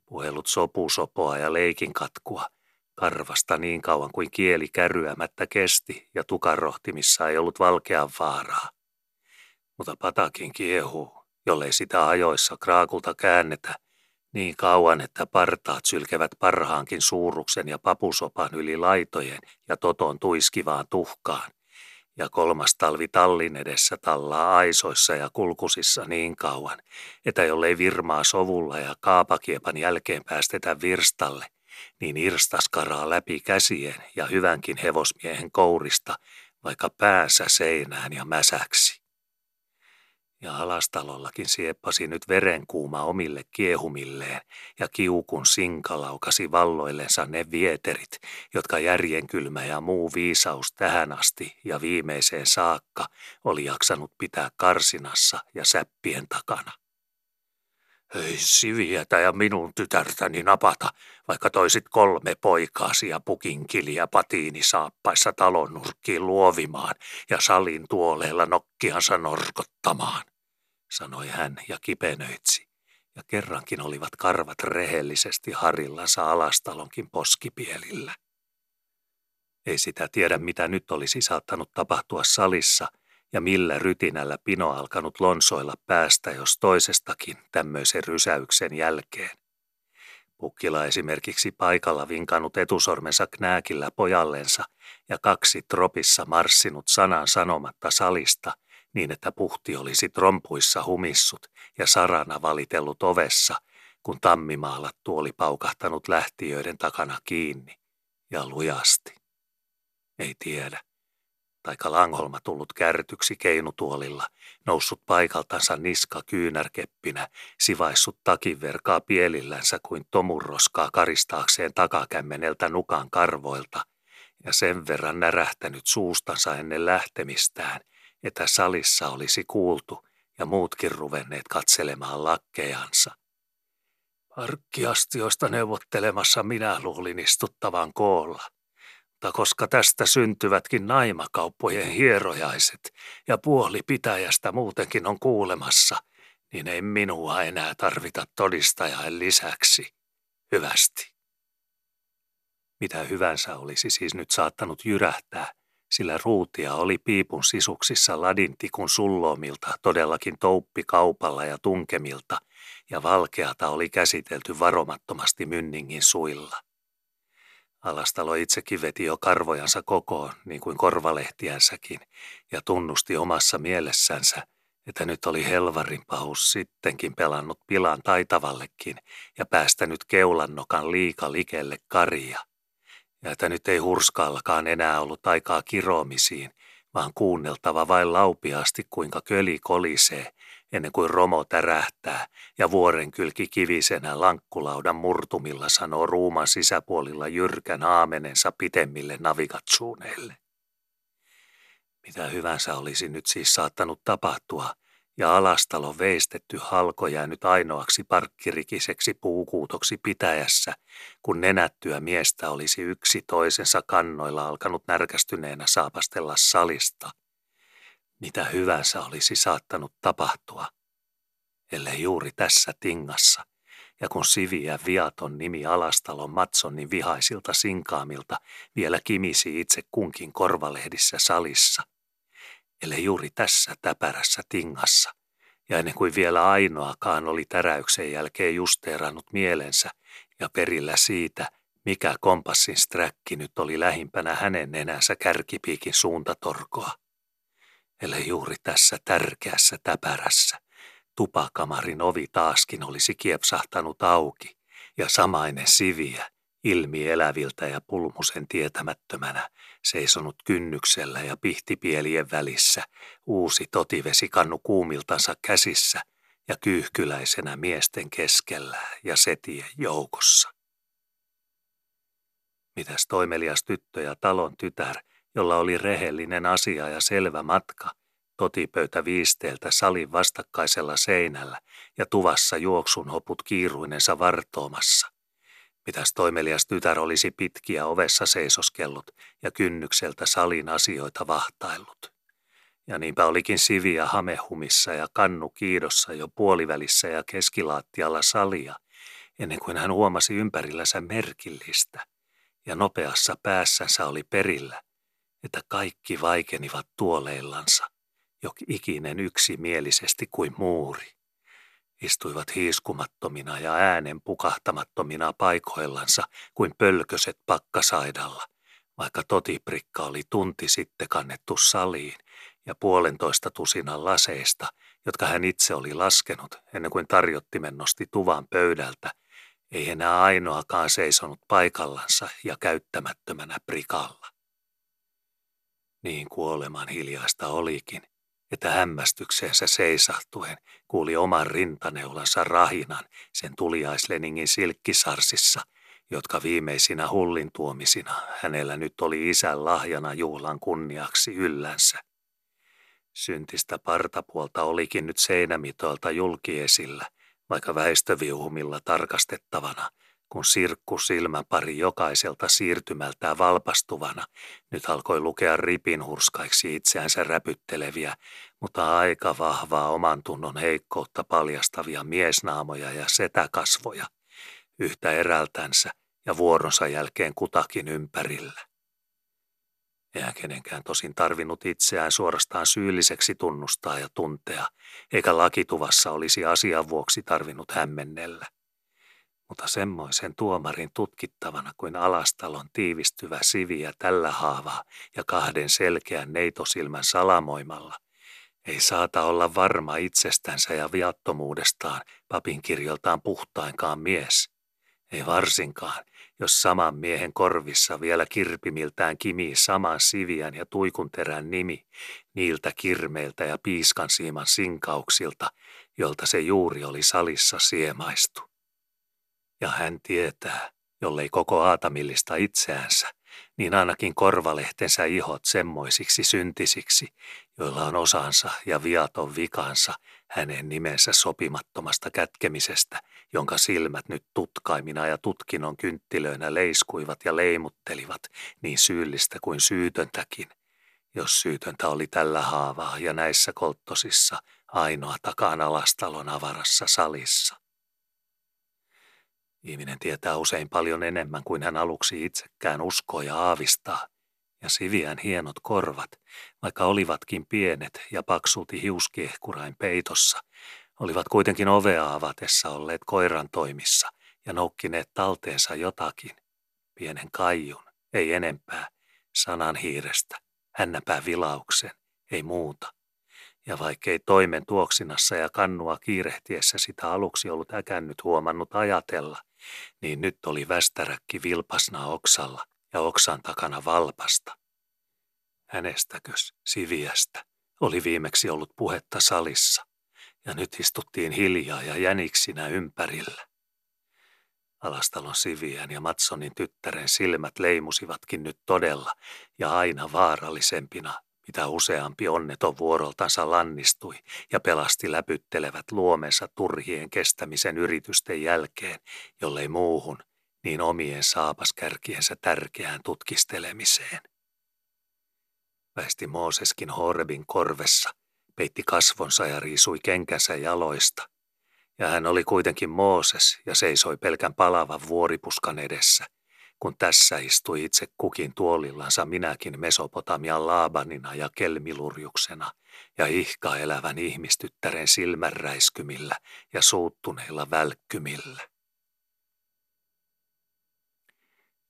Puhellut sopusopoa ja leikin katkua, karvasta niin kauan kuin kieli kärryämättä kesti ja tukarohtimissa ei ollut valkean vaaraa. Mutta patakin kiehuu, jollei sitä ajoissa kraakulta käännetä, niin kauan, että partaat sylkevät parhaankin suuruksen ja papusopan yli laitojen ja toton tuiskivaan tuhkaan. Ja kolmas talvi tallin edessä tallaa aisoissa ja kulkusissa niin kauan, että jollei virmaa sovulla ja kaapakiepan jälkeen päästetä virstalle, niin irstas karaa läpi käsien ja hyvänkin hevosmiehen kourista, vaikka päänsä seinään ja mäsäksi. Ja alastalollakin sieppasi nyt verenkuuma omille kiehumilleen, ja kiukun sinka laukasi valloillensa ne vieterit, jotka järjenkylmä ja muu viisaus tähän asti ja viimeiseen saakka oli jaksanut pitää karsinassa ja säppien takana. Ei sivietä ja minun tytärtäni napata, vaikka toisit kolme poikaasi ja pukinkiliä patiini saappaissa talon nurkkiin luovimaan ja salin tuoleella nokkiansa norkottamaan, sanoi hän ja kipenöitsi. Ja kerrankin olivat karvat rehellisesti harillansa alastalonkin poskipielillä. Ei sitä tiedä, mitä nyt olisi saattanut tapahtua salissa – ja millä rytinällä Pino alkanut lonsoilla päästä jos toisestakin tämmöisen rysäyksen jälkeen. Pukkila esimerkiksi paikalla vinkannut etusormensa knääkillä pojallensa ja kaksi tropissa marssinut sanan sanomatta salista niin, että puhti olisi trompuissa humissut ja sarana valitellut ovessa, kun tammimaalattu oli paukahtanut lähtiöiden takana kiinni ja lujasti. Ei tiedä taika Langholma tullut kärtyksi keinutuolilla, noussut paikaltansa niska kyynärkeppinä, sivaissut takinverkaa pielillänsä kuin tomurroskaa karistaakseen takakämmeneltä nukan karvoilta, ja sen verran närähtänyt suustansa ennen lähtemistään, että salissa olisi kuultu ja muutkin ruvenneet katselemaan lakkejansa. Arkkiastioista neuvottelemassa minä luulin istuttavan koolla mutta koska tästä syntyvätkin naimakauppojen hierojaiset ja puoli pitäjästä muutenkin on kuulemassa, niin ei minua enää tarvita todistajain lisäksi. Hyvästi. Mitä hyvänsä olisi siis nyt saattanut jyrähtää, sillä ruutia oli piipun sisuksissa ladintikun sulloomilta todellakin touppi kaupalla ja tunkemilta, ja valkeata oli käsitelty varomattomasti mynningin suilla. Alastalo itsekin veti jo karvojansa kokoon, niin kuin korvalehtiänsäkin, ja tunnusti omassa mielessänsä, että nyt oli helvarin pahus sittenkin pelannut pilan taitavallekin ja päästänyt keulannokan liika likelle karia. Ja että nyt ei hurskaallakaan enää ollut aikaa kiroomisiin, vaan kuunneltava vain laupiasti kuinka köli kolisee ennen kuin romo tärähtää ja vuoren kylki kivisenä lankkulaudan murtumilla sanoo ruuman sisäpuolilla jyrkän aamenensa pitemmille navigatsuuneille. Mitä hyvänsä olisi nyt siis saattanut tapahtua, ja alastalo veistetty halko jäänyt ainoaksi parkkirikiseksi puukuutoksi pitäjässä, kun nenättyä miestä olisi yksi toisensa kannoilla alkanut närkästyneenä saapastella salista – mitä hyvänsä olisi saattanut tapahtua, ellei juuri tässä tingassa, ja kun Sivi ja viaton nimi Alastalon Matsonin vihaisilta sinkaamilta vielä kimisi itse kunkin korvalehdissä salissa, ellei juuri tässä täpärässä tingassa, ja ennen kuin vielä ainoakaan oli täräyksen jälkeen justeerannut mielensä ja perillä siitä, mikä kompassin sträkki nyt oli lähimpänä hänen nenänsä kärkipiikin suuntatorkoa. Ellei juuri tässä tärkeässä täpärässä tupakamarin ovi taaskin olisi kiepsahtanut auki ja samainen siviä, ilmi eläviltä ja pulmusen tietämättömänä, seisonut kynnyksellä ja pihtipielien välissä, uusi totivesikannu kuumiltansa käsissä ja kyyhkyläisenä miesten keskellä ja setien joukossa. Mitäs toimelias tyttö ja talon tytär, jolla oli rehellinen asia ja selvä matka, totipöytä viisteeltä salin vastakkaisella seinällä ja tuvassa juoksun hoput kiiruinensa vartoomassa. Mitäs toimelias tytär olisi pitkiä ovessa seisoskellut ja kynnykseltä salin asioita vahtaillut. Ja niinpä olikin siviä hamehumissa ja kannu kiidossa jo puolivälissä ja keskilaattialla salia, ennen kuin hän huomasi ympärillänsä merkillistä. Ja nopeassa päässänsä oli perillä, että kaikki vaikenivat tuoleillansa, jok ikinen yksimielisesti kuin muuri istuivat hiiskumattomina ja äänen pukahtamattomina paikoillansa kuin pölköset pakkasaidalla, vaikka totiprikka oli tunti sitten kannettu saliin ja puolentoista tusinan laseista, jotka hän itse oli laskenut ennen kuin tarjottimen nosti tuvan pöydältä, ei enää ainoakaan seisonut paikallansa ja käyttämättömänä prikalla. Niin kuoleman hiljaista olikin, että hämmästykseensä seisahtuen kuuli oman rintaneulansa rahinan sen tuliaisleningin silkkisarsissa, jotka viimeisinä hullin tuomisina hänellä nyt oli isän lahjana juhlan kunniaksi yllänsä. Syntistä partapuolta olikin nyt seinämitoilta julkiesillä, vaikka väestöviuhumilla tarkastettavana – kun sirkku silmäpari jokaiselta siirtymältään valpastuvana nyt alkoi lukea ripin hurskaiksi itseänsä räpytteleviä, mutta aika vahvaa oman tunnon heikkoutta paljastavia miesnaamoja ja setäkasvoja, yhtä erältänsä ja vuoronsa jälkeen kutakin ympärillä. Eihän kenenkään tosin tarvinnut itseään suorastaan syylliseksi tunnustaa ja tuntea, eikä lakituvassa olisi asian vuoksi tarvinnut hämmennellä mutta semmoisen tuomarin tutkittavana kuin alastalon tiivistyvä siviä tällä haavaa ja kahden selkeän neitosilmän salamoimalla, ei saata olla varma itsestänsä ja viattomuudestaan papin kirjoltaan puhtainkaan mies. Ei varsinkaan, jos saman miehen korvissa vielä kirpimiltään kimii saman siviän ja tuikunterän nimi niiltä kirmeiltä ja piiskansiiman sinkauksilta, jolta se juuri oli salissa siemaistu. Ja hän tietää, jollei koko aatamillista itseänsä, niin ainakin korvalehtensä ihot semmoisiksi syntisiksi, joilla on osansa ja viaton vikansa hänen nimensä sopimattomasta kätkemisestä, jonka silmät nyt tutkaimina ja tutkinnon kynttilöinä leiskuivat ja leimuttelivat niin syyllistä kuin syytöntäkin, jos syytöntä oli tällä haavaa ja näissä kolttosissa ainoa takaan alastalon avarassa salissa. Ihminen tietää usein paljon enemmän kuin hän aluksi itsekään uskoo ja aavistaa. Ja siviän hienot korvat, vaikka olivatkin pienet ja paksulti hiuskiehkurain peitossa, olivat kuitenkin ovea avatessa olleet koiran toimissa ja noukkineet talteensa jotakin. Pienen kaijun, ei enempää, sanan hiirestä, hännäpää vilauksen, ei muuta. Ja vaikkei toimen tuoksinassa ja kannua kiirehtiessä sitä aluksi ollut äkännyt huomannut ajatella, niin nyt oli västäräkki vilpasna oksalla ja oksan takana valpasta. Hänestäkös, Siviästä, oli viimeksi ollut puhetta salissa, ja nyt istuttiin hiljaa ja jäniksinä ympärillä. Alastalon Siviän ja Matsonin tyttären silmät leimusivatkin nyt todella ja aina vaarallisempina mitä useampi onneton vuoroltansa lannistui ja pelasti läpyttelevät luomensa turhien kestämisen yritysten jälkeen, jollei muuhun, niin omien saapaskärkiensä tärkeään tutkistelemiseen. Väisti Mooseskin Horebin korvessa, peitti kasvonsa ja riisui kenkänsä jaloista. Ja hän oli kuitenkin Mooses ja seisoi pelkän palavan vuoripuskan edessä, kun tässä istui itse kukin tuolillansa minäkin Mesopotamian Laabanina ja kelmilurjuksena ja ihka elävän ihmistyttären silmänräiskymillä ja suuttuneilla välkkymillä.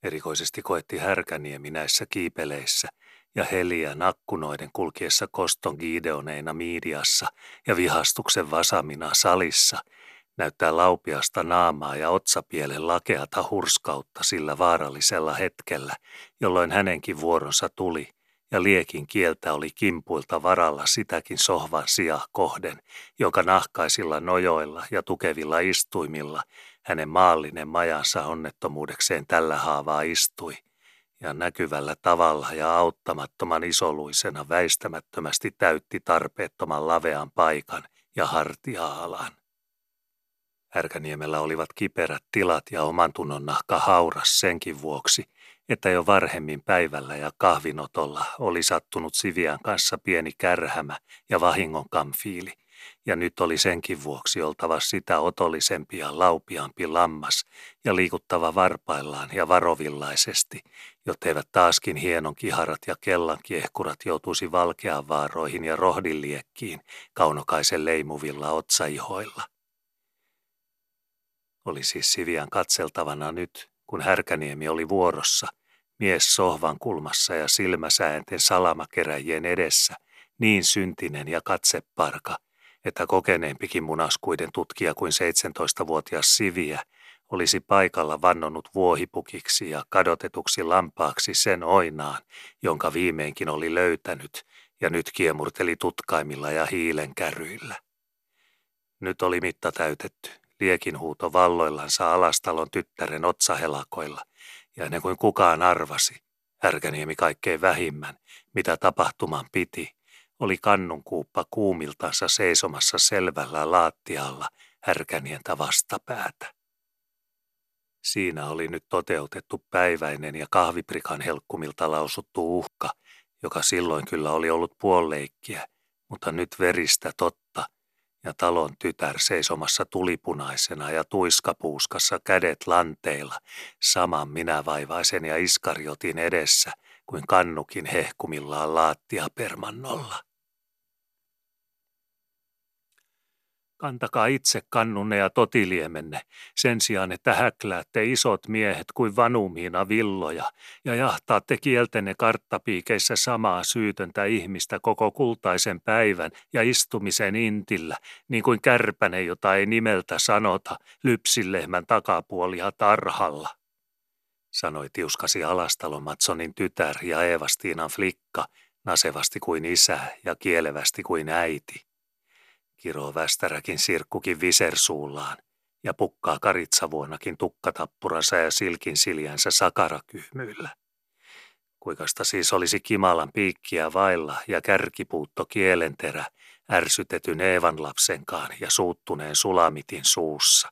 Erikoisesti koetti härkäniemi näissä kiipeleissä ja heliä nakkunoiden kulkiessa koston giideoneina miidiassa ja vihastuksen vasamina salissa – näyttää laupiasta naamaa ja otsapielen lakeata hurskautta sillä vaarallisella hetkellä, jolloin hänenkin vuoronsa tuli, ja liekin kieltä oli kimpuilta varalla sitäkin sohvan sijaa kohden, jonka nahkaisilla nojoilla ja tukevilla istuimilla hänen maallinen majansa onnettomuudekseen tällä haavaa istui, ja näkyvällä tavalla ja auttamattoman isoluisena väistämättömästi täytti tarpeettoman lavean paikan ja hartia-alan. Härkäniemellä olivat kiperät tilat ja oman tunnon nahka hauras senkin vuoksi, että jo varhemmin päivällä ja kahvinotolla oli sattunut Sivian kanssa pieni kärhämä ja vahingon kamfiili, ja nyt oli senkin vuoksi oltava sitä otollisempi ja laupiampi lammas ja liikuttava varpaillaan ja varovillaisesti, jotteivät taaskin hienon kiharat ja kellan kiehkurat joutuisi valkeaan vaaroihin ja rohdiliekkiin kaunokaisen leimuvilla otsaihoilla. Oli siis Sivian katseltavana nyt, kun Härkäniemi oli vuorossa, mies sohvan kulmassa ja silmäsäänten salamakeräjien edessä, niin syntinen ja katseparka, että kokeneempikin munaskuiden tutkija kuin 17-vuotias Siviä olisi paikalla vannonut vuohipukiksi ja kadotetuksi lampaaksi sen oinaan, jonka viimeinkin oli löytänyt ja nyt kiemurteli tutkaimilla ja hiilenkärryillä. Nyt oli mitta täytetty, liekin huuto valloillansa alastalon tyttären otsahelakoilla, ja ennen kuin kukaan arvasi, Härkäniemi kaikkein vähimmän, mitä tapahtuman piti, oli kannunkuuppa kuumiltansa seisomassa selvällä laattialla härkänientä vastapäätä. Siinä oli nyt toteutettu päiväinen ja kahviprikan helkkumilta lausuttu uhka, joka silloin kyllä oli ollut puolleikkiä, mutta nyt veristä totta, ja talon tytär seisomassa tulipunaisena ja tuiskapuuskassa kädet lanteilla, saman minävaivaisen ja iskarjotin edessä kuin kannukin hehkumillaan laattia permannolla. Kantakaa itse kannunne ja totiliemenne, sen sijaan, että häkläätte isot miehet kuin vanumiina villoja ja jahtaatte kieltenne karttapiikeissä samaa syytöntä ihmistä koko kultaisen päivän ja istumisen intillä, niin kuin kärpäne, jota ei nimeltä sanota, lypsillehmän takapuolia tarhalla. Sanoi tiuskasi Alastalon Matsonin tytär ja Eevastiinan flikka, nasevasti kuin isä ja kielevästi kuin äiti kiroo västäräkin sirkkukin visersuullaan ja pukkaa karitsavuonakin tukkatappuransa ja silkin siljänsä sakarakyhmyillä. Kuikasta siis olisi kimalan piikkiä vailla ja kärkipuutto kielenterä ärsytetyn Eevan lapsenkaan ja suuttuneen sulamitin suussa.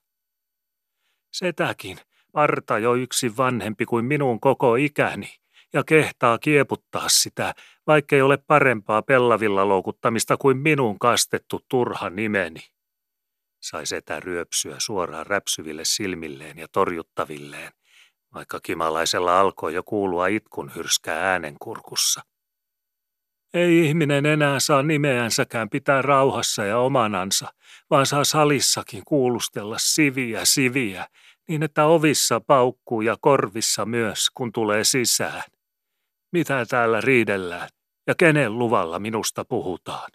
Setäkin, parta jo yksi vanhempi kuin minun koko ikäni, ja kehtaa kieputtaa sitä, vaikkei ole parempaa pellavilla loukuttamista kuin minun kastettu turha nimeni. Sai setä ryöpsyä suoraan räpsyville silmilleen ja torjuttavilleen, vaikka kimalaisella alkoi jo kuulua itkun hyrskää äänenkurkussa. Ei ihminen enää saa nimeänsäkään pitää rauhassa ja omanansa, vaan saa salissakin kuulustella siviä siviä, niin että ovissa paukkuu ja korvissa myös, kun tulee sisään. Mitä täällä riidellään ja kenen luvalla minusta puhutaan?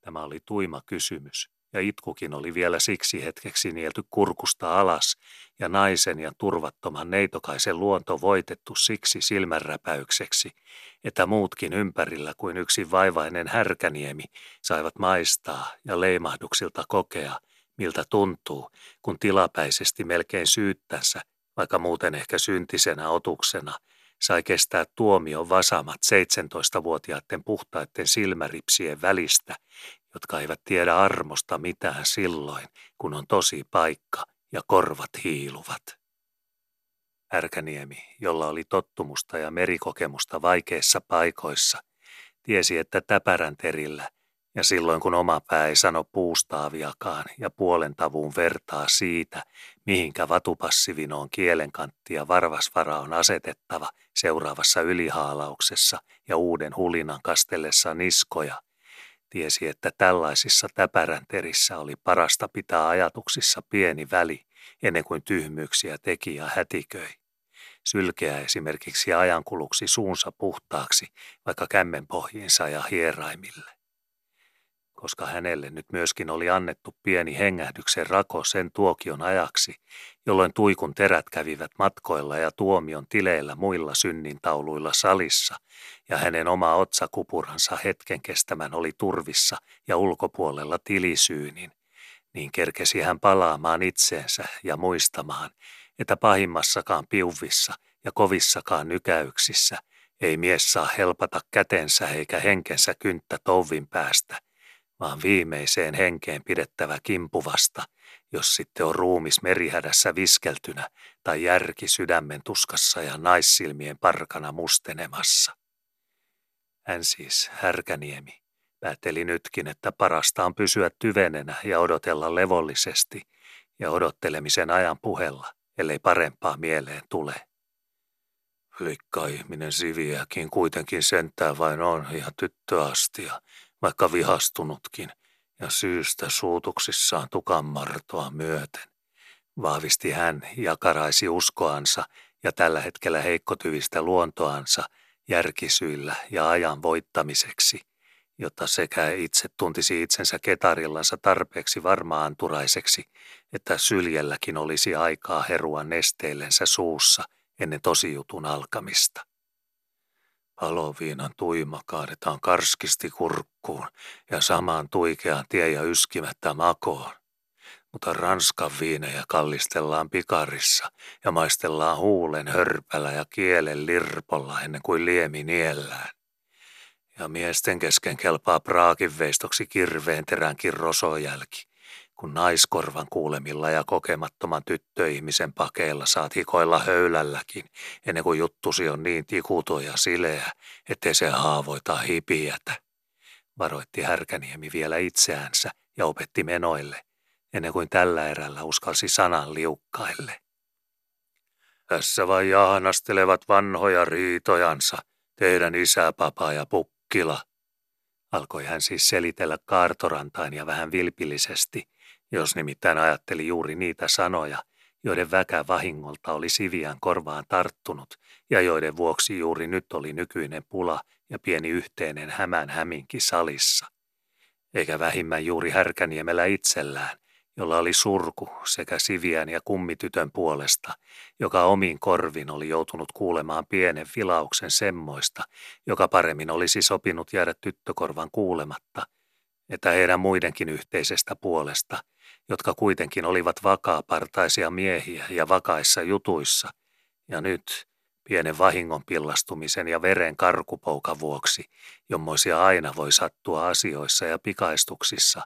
Tämä oli tuima kysymys, ja itkukin oli vielä siksi hetkeksi nielty kurkusta alas, ja naisen ja turvattoman neitokaisen luonto voitettu siksi silmänräpäykseksi, että muutkin ympärillä kuin yksi vaivainen härkäniemi saivat maistaa ja leimahduksilta kokea, miltä tuntuu, kun tilapäisesti melkein syyttänsä, vaikka muuten ehkä syntisenä otuksena – sai kestää tuomion vasamat 17-vuotiaiden puhtaiden silmäripsien välistä, jotka eivät tiedä armosta mitään silloin, kun on tosi paikka ja korvat hiiluvat. Härkäniemi, jolla oli tottumusta ja merikokemusta vaikeissa paikoissa, tiesi, että täpärän terillä ja silloin kun oma pää ei sano puustaaviakaan ja puolen tavuun vertaa siitä, mihinkä vatupassivinoon kielenkanttia ja varvasvara on asetettava seuraavassa ylihaalauksessa ja uuden hulinan kastellessa niskoja, tiesi, että tällaisissa täpäränterissä oli parasta pitää ajatuksissa pieni väli ennen kuin tyhmyyksiä teki ja hätiköi. Sylkeä esimerkiksi ajankuluksi suunsa puhtaaksi, vaikka kämmenpohjiinsa ja hieraimille. Koska hänelle nyt myöskin oli annettu pieni hengähdyksen rako sen tuokion ajaksi, jolloin tuikun terät kävivät matkoilla ja tuomion tileillä muilla synnintauluilla salissa, ja hänen oma otsakupuransa hetken kestämän oli turvissa ja ulkopuolella tilisyynin, niin kerkesi hän palaamaan itseensä ja muistamaan, että pahimmassakaan piuvissa ja kovissakaan nykäyksissä ei mies saa helpata kätensä eikä henkensä kynttä touvin päästä, vaan viimeiseen henkeen pidettävä kimpuvasta, jos sitten on ruumis merihädässä viskeltynä tai järki sydämen tuskassa ja naissilmien parkana mustenemassa. Hän siis, Härkäniemi, päätteli nytkin, että parasta on pysyä tyvenenä ja odotella levollisesti ja odottelemisen ajan puhella, ellei parempaa mieleen tule. Likka-ihminen siviäkin kuitenkin sentää vain on ja tyttöastia, vaikka vihastunutkin, ja syystä suutuksissaan tukanmartoa myöten. Vahvisti hän ja karaisi uskoansa ja tällä hetkellä heikkotyvistä luontoansa järkisyillä ja ajan voittamiseksi, jotta sekä itse tuntisi itsensä ketarillansa tarpeeksi varmaanturaiseksi, että syljelläkin olisi aikaa herua nesteillensä suussa ennen tosijutun alkamista. Paloviinan tuima kaadetaan karskisti kurkkuun ja samaan tuikeaan tie ja yskimättä makoon. Mutta Ranskan viinejä kallistellaan pikarissa ja maistellaan huulen hörpällä ja kielen lirpolla ennen kuin liemi niellään. Ja miesten kesken kelpaa praakin veistoksi kirveen teränkin rosojälki, kun naiskorvan kuulemilla ja kokemattoman tyttöihmisen pakeilla saat hikoilla höylälläkin, ennen kuin juttusi on niin tikuto ja sileä, ettei se haavoita hipiätä. Varoitti Härkäniemi vielä itseänsä ja opetti menoille, ennen kuin tällä erällä uskalsi sanan liukkaille. Tässä vain jahanastelevat vanhoja riitojansa, teidän isä, papa ja pukkila. Alkoi hän siis selitellä kaartorantain ja vähän vilpillisesti – jos nimittäin ajatteli juuri niitä sanoja, joiden väkä vahingolta oli Sivian korvaan tarttunut ja joiden vuoksi juuri nyt oli nykyinen pula ja pieni yhteinen hämän häminki salissa. Eikä vähimmän juuri Härkäniemellä itsellään, jolla oli surku sekä Sivian ja kummitytön puolesta, joka omiin korvin oli joutunut kuulemaan pienen vilauksen semmoista, joka paremmin olisi sopinut jäädä tyttökorvan kuulematta, että heidän muidenkin yhteisestä puolesta – jotka kuitenkin olivat vakaapartaisia miehiä ja vakaissa jutuissa, ja nyt pienen vahingon pillastumisen ja veren karkupoukan vuoksi, jommoisia aina voi sattua asioissa ja pikaistuksissa,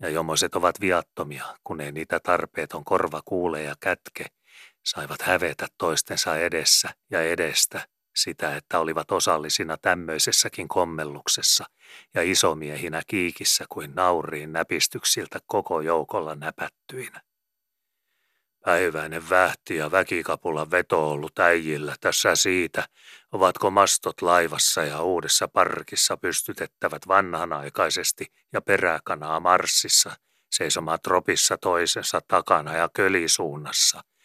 ja jommoiset ovat viattomia, kun ei niitä tarpeeton korva kuule ja kätke, saivat hävetä toistensa edessä ja edestä sitä, että olivat osallisina tämmöisessäkin kommelluksessa ja isomiehinä kiikissä kuin nauriin näpistyksiltä koko joukolla näpättyinä. Päiväinen vähti ja väkikapulan veto ollut äijillä tässä siitä, ovatko mastot laivassa ja uudessa parkissa pystytettävät vanhanaikaisesti ja peräkanaa marssissa, seisomaan tropissa toisensa takana ja kölisuunnassa –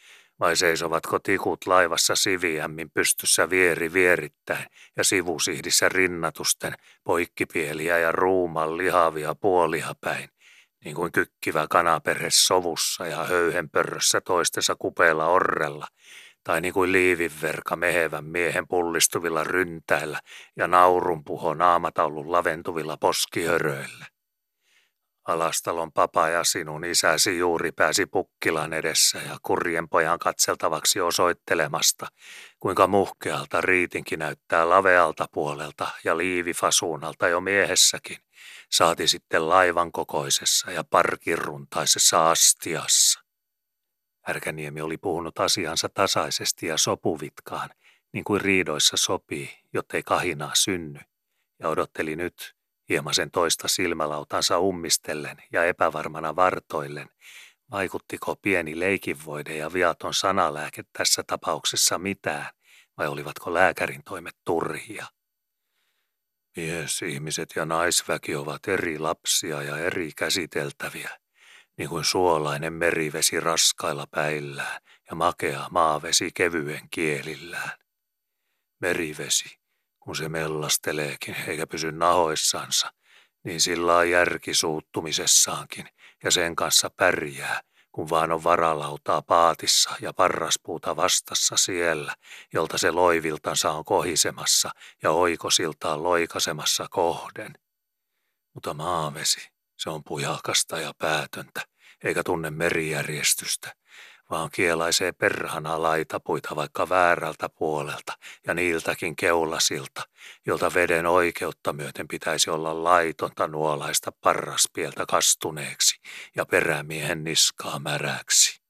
vai seisovatko tikut laivassa siviämmin pystyssä vieri vierittäin ja sivusihdissä rinnatusten poikkipieliä ja ruuman lihavia puolia päin, niin kuin kykkivä kanaperhe sovussa ja höyhenpörrössä toistensa kupeella orrella, tai niin kuin liivinverka mehevän miehen pullistuvilla ryntäillä ja naurunpuho naamataulun laventuvilla poskihöröillä. Alastalon papa ja sinun isäsi juuri pääsi pukkilan edessä ja kurjen pojan katseltavaksi osoittelemasta, kuinka muhkealta riitinkin näyttää lavealta puolelta ja liivifasuunalta jo miehessäkin, saati sitten laivan kokoisessa ja parkiruntaisessa astiassa. Härkäniemi oli puhunut asiansa tasaisesti ja sopuvitkaan, niin kuin riidoissa sopii, jottei kahinaa synny, ja odotteli nyt, hieman toista silmälautansa ummistellen ja epävarmana vartoillen, vaikuttiko pieni leikinvoide ja viaton sanalääke tässä tapauksessa mitään, vai olivatko lääkärin toimet turhia? Mies, ihmiset ja naisväki ovat eri lapsia ja eri käsiteltäviä, niin kuin suolainen merivesi raskailla päillään ja makea maavesi kevyen kielillään. Merivesi, kun se mellasteleekin eikä pysy nahoissansa, niin sillä on järki suuttumisessaankin ja sen kanssa pärjää, kun vaan on varalautaa paatissa ja parraspuuta vastassa siellä, jolta se loiviltansa on kohisemassa ja oikosiltaan loikasemassa kohden. Mutta maavesi, se on pujakasta ja päätöntä, eikä tunne merijärjestystä, vaan kielaisee perhana laitapuita vaikka väärältä puolelta ja niiltäkin keulasilta, jolta veden oikeutta myöten pitäisi olla laitonta nuolaista parraspieltä kastuneeksi ja perämiehen niskaa märäksi.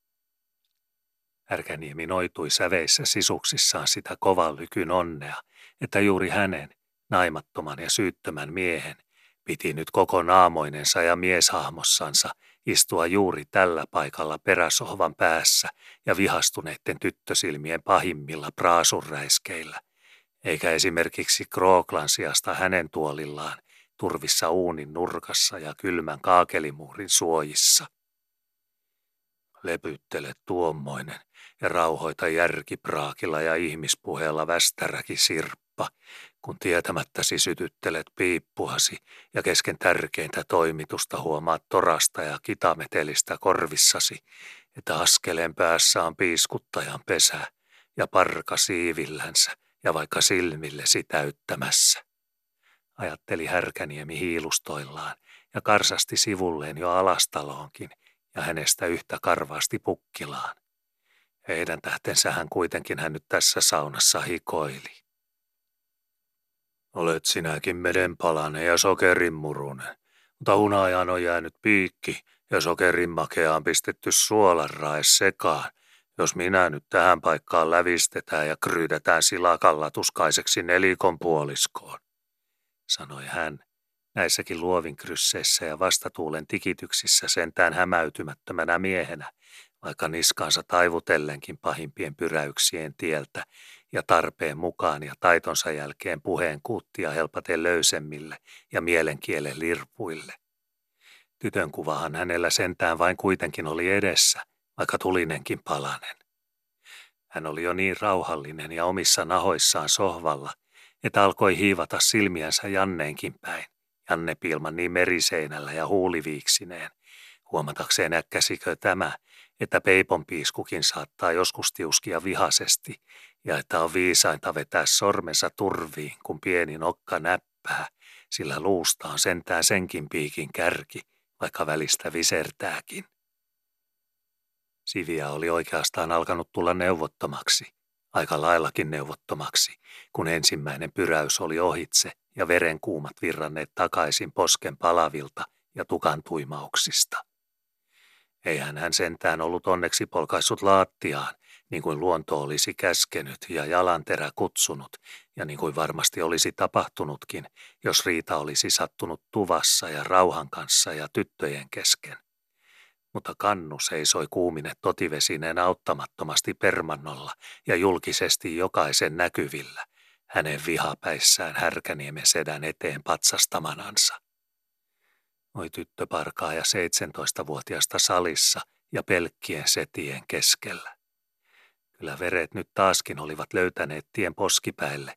Härkäniemi noitui säveissä sisuksissaan sitä kovan lykyn onnea, että juuri hänen, naimattoman ja syyttömän miehen, piti nyt koko naamoinensa ja mieshahmossansa istua juuri tällä paikalla peräsohvan päässä ja vihastuneiden tyttösilmien pahimmilla praasunräiskeillä, eikä esimerkiksi Krooklan sijasta hänen tuolillaan turvissa uunin nurkassa ja kylmän kaakelimuurin suojissa. Lepyttele tuommoinen ja rauhoita järkipraakilla ja ihmispuheella västäräki sirppa, kun tietämättäsi sytyttelet piippuasi ja kesken tärkeintä toimitusta huomaat torasta ja kitametelistä korvissasi, että askeleen päässä on piiskuttajan pesä ja parka siivillänsä ja vaikka silmillesi täyttämässä. Ajatteli Härkäniemi hiilustoillaan ja karsasti sivulleen jo alastaloonkin ja hänestä yhtä karvaasti pukkilaan. Heidän tähtensähän kuitenkin hän nyt tässä saunassa hikoili. Olet sinäkin medenpalanen ja sokerinmurunen, mutta hunajan on jäänyt piikki ja sokerin makeaan pistetty suolanrae sekaan, jos minä nyt tähän paikkaan lävistetään ja kryydetään silakalla tuskaiseksi nelikon puoliskoon, sanoi hän, näissäkin luovinkrysseissä ja vastatuulen tikityksissä sentään hämäytymättömänä miehenä, vaikka niskaansa taivutellenkin pahimpien pyräyksien tieltä ja tarpeen mukaan ja taitonsa jälkeen puheen kuuttia helpaten löysemmille ja mielenkielen lirpuille. Tytön kuvahan hänellä sentään vain kuitenkin oli edessä, vaikka tulinenkin palanen. Hän oli jo niin rauhallinen ja omissa nahoissaan sohvalla, että alkoi hiivata silmiänsä Janneenkin päin. Janne Pilman niin meriseinällä ja huuliviiksineen, huomatakseen äkkäsikö tämä, että peipon piiskukin saattaa joskus tiuskia vihasesti ja että on viisainta vetää sormensa turviin, kun pieni nokka näppää, sillä luusta on sentään senkin piikin kärki, vaikka välistä visertääkin. Sivia oli oikeastaan alkanut tulla neuvottomaksi, aika laillakin neuvottomaksi, kun ensimmäinen pyräys oli ohitse ja verenkuumat virranneet takaisin posken palavilta ja tukan tuimauksista. Eihän hän sentään ollut onneksi polkaissut laattiaan, niin kuin luonto olisi käskenyt ja jalanterä kutsunut, ja niin kuin varmasti olisi tapahtunutkin, jos Riita olisi sattunut tuvassa ja rauhan kanssa ja tyttöjen kesken. Mutta kannu seisoi kuumine totivesineen auttamattomasti permannolla ja julkisesti jokaisen näkyvillä, hänen vihapäissään härkäniemen sedän eteen patsastamanansa. Oi tyttöparkaa ja 17-vuotiaasta salissa ja pelkkien setien keskellä. Kyllä veret nyt taaskin olivat löytäneet tien poskipäille,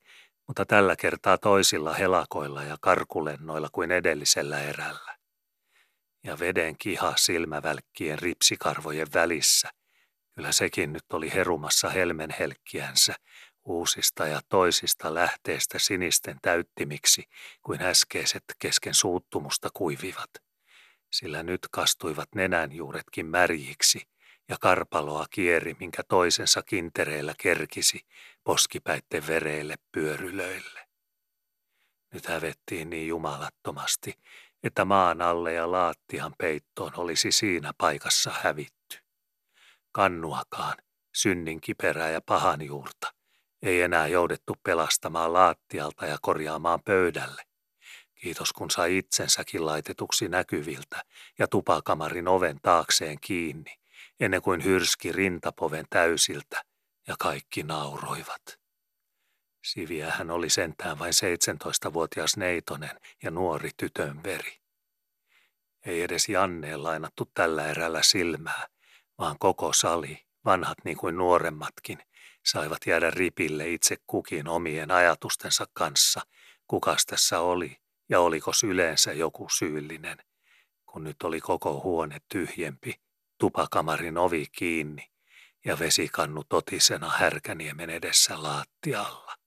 mutta tällä kertaa toisilla helakoilla ja karkulennoilla kuin edellisellä erällä. Ja veden kiha silmävälkkien ripsikarvojen välissä. Kyllä sekin nyt oli herumassa helmenhelkkiänsä, uusista ja toisista lähteistä sinisten täyttimiksi, kuin äskeiset kesken suuttumusta kuivivat. Sillä nyt kastuivat nenänjuuretkin märjiksi, ja karpaloa kieri, minkä toisensa kintereillä kerkisi poskipäitten vereille pyörylöille. Nyt hävettiin niin jumalattomasti, että maan alle ja laattian peittoon olisi siinä paikassa hävitty. Kannuakaan, synnin kiperää ja pahan juurta, ei enää joudettu pelastamaan laattialta ja korjaamaan pöydälle. Kiitos kun sai itsensäkin laitetuksi näkyviltä ja tupakamarin oven taakseen kiinni, ennen kuin hyrski rintapoven täysiltä ja kaikki nauroivat. Siviä hän oli sentään vain 17-vuotias neitonen ja nuori tytön veri. Ei edes Janneen lainattu tällä erällä silmää, vaan koko sali, vanhat niin kuin nuoremmatkin, saivat jäädä ripille itse kukin omien ajatustensa kanssa, kukas tässä oli ja olikos yleensä joku syyllinen, kun nyt oli koko huone tyhjempi, tupakamarin ovi kiinni ja vesikannu totisena härkäniemen edessä laattialla.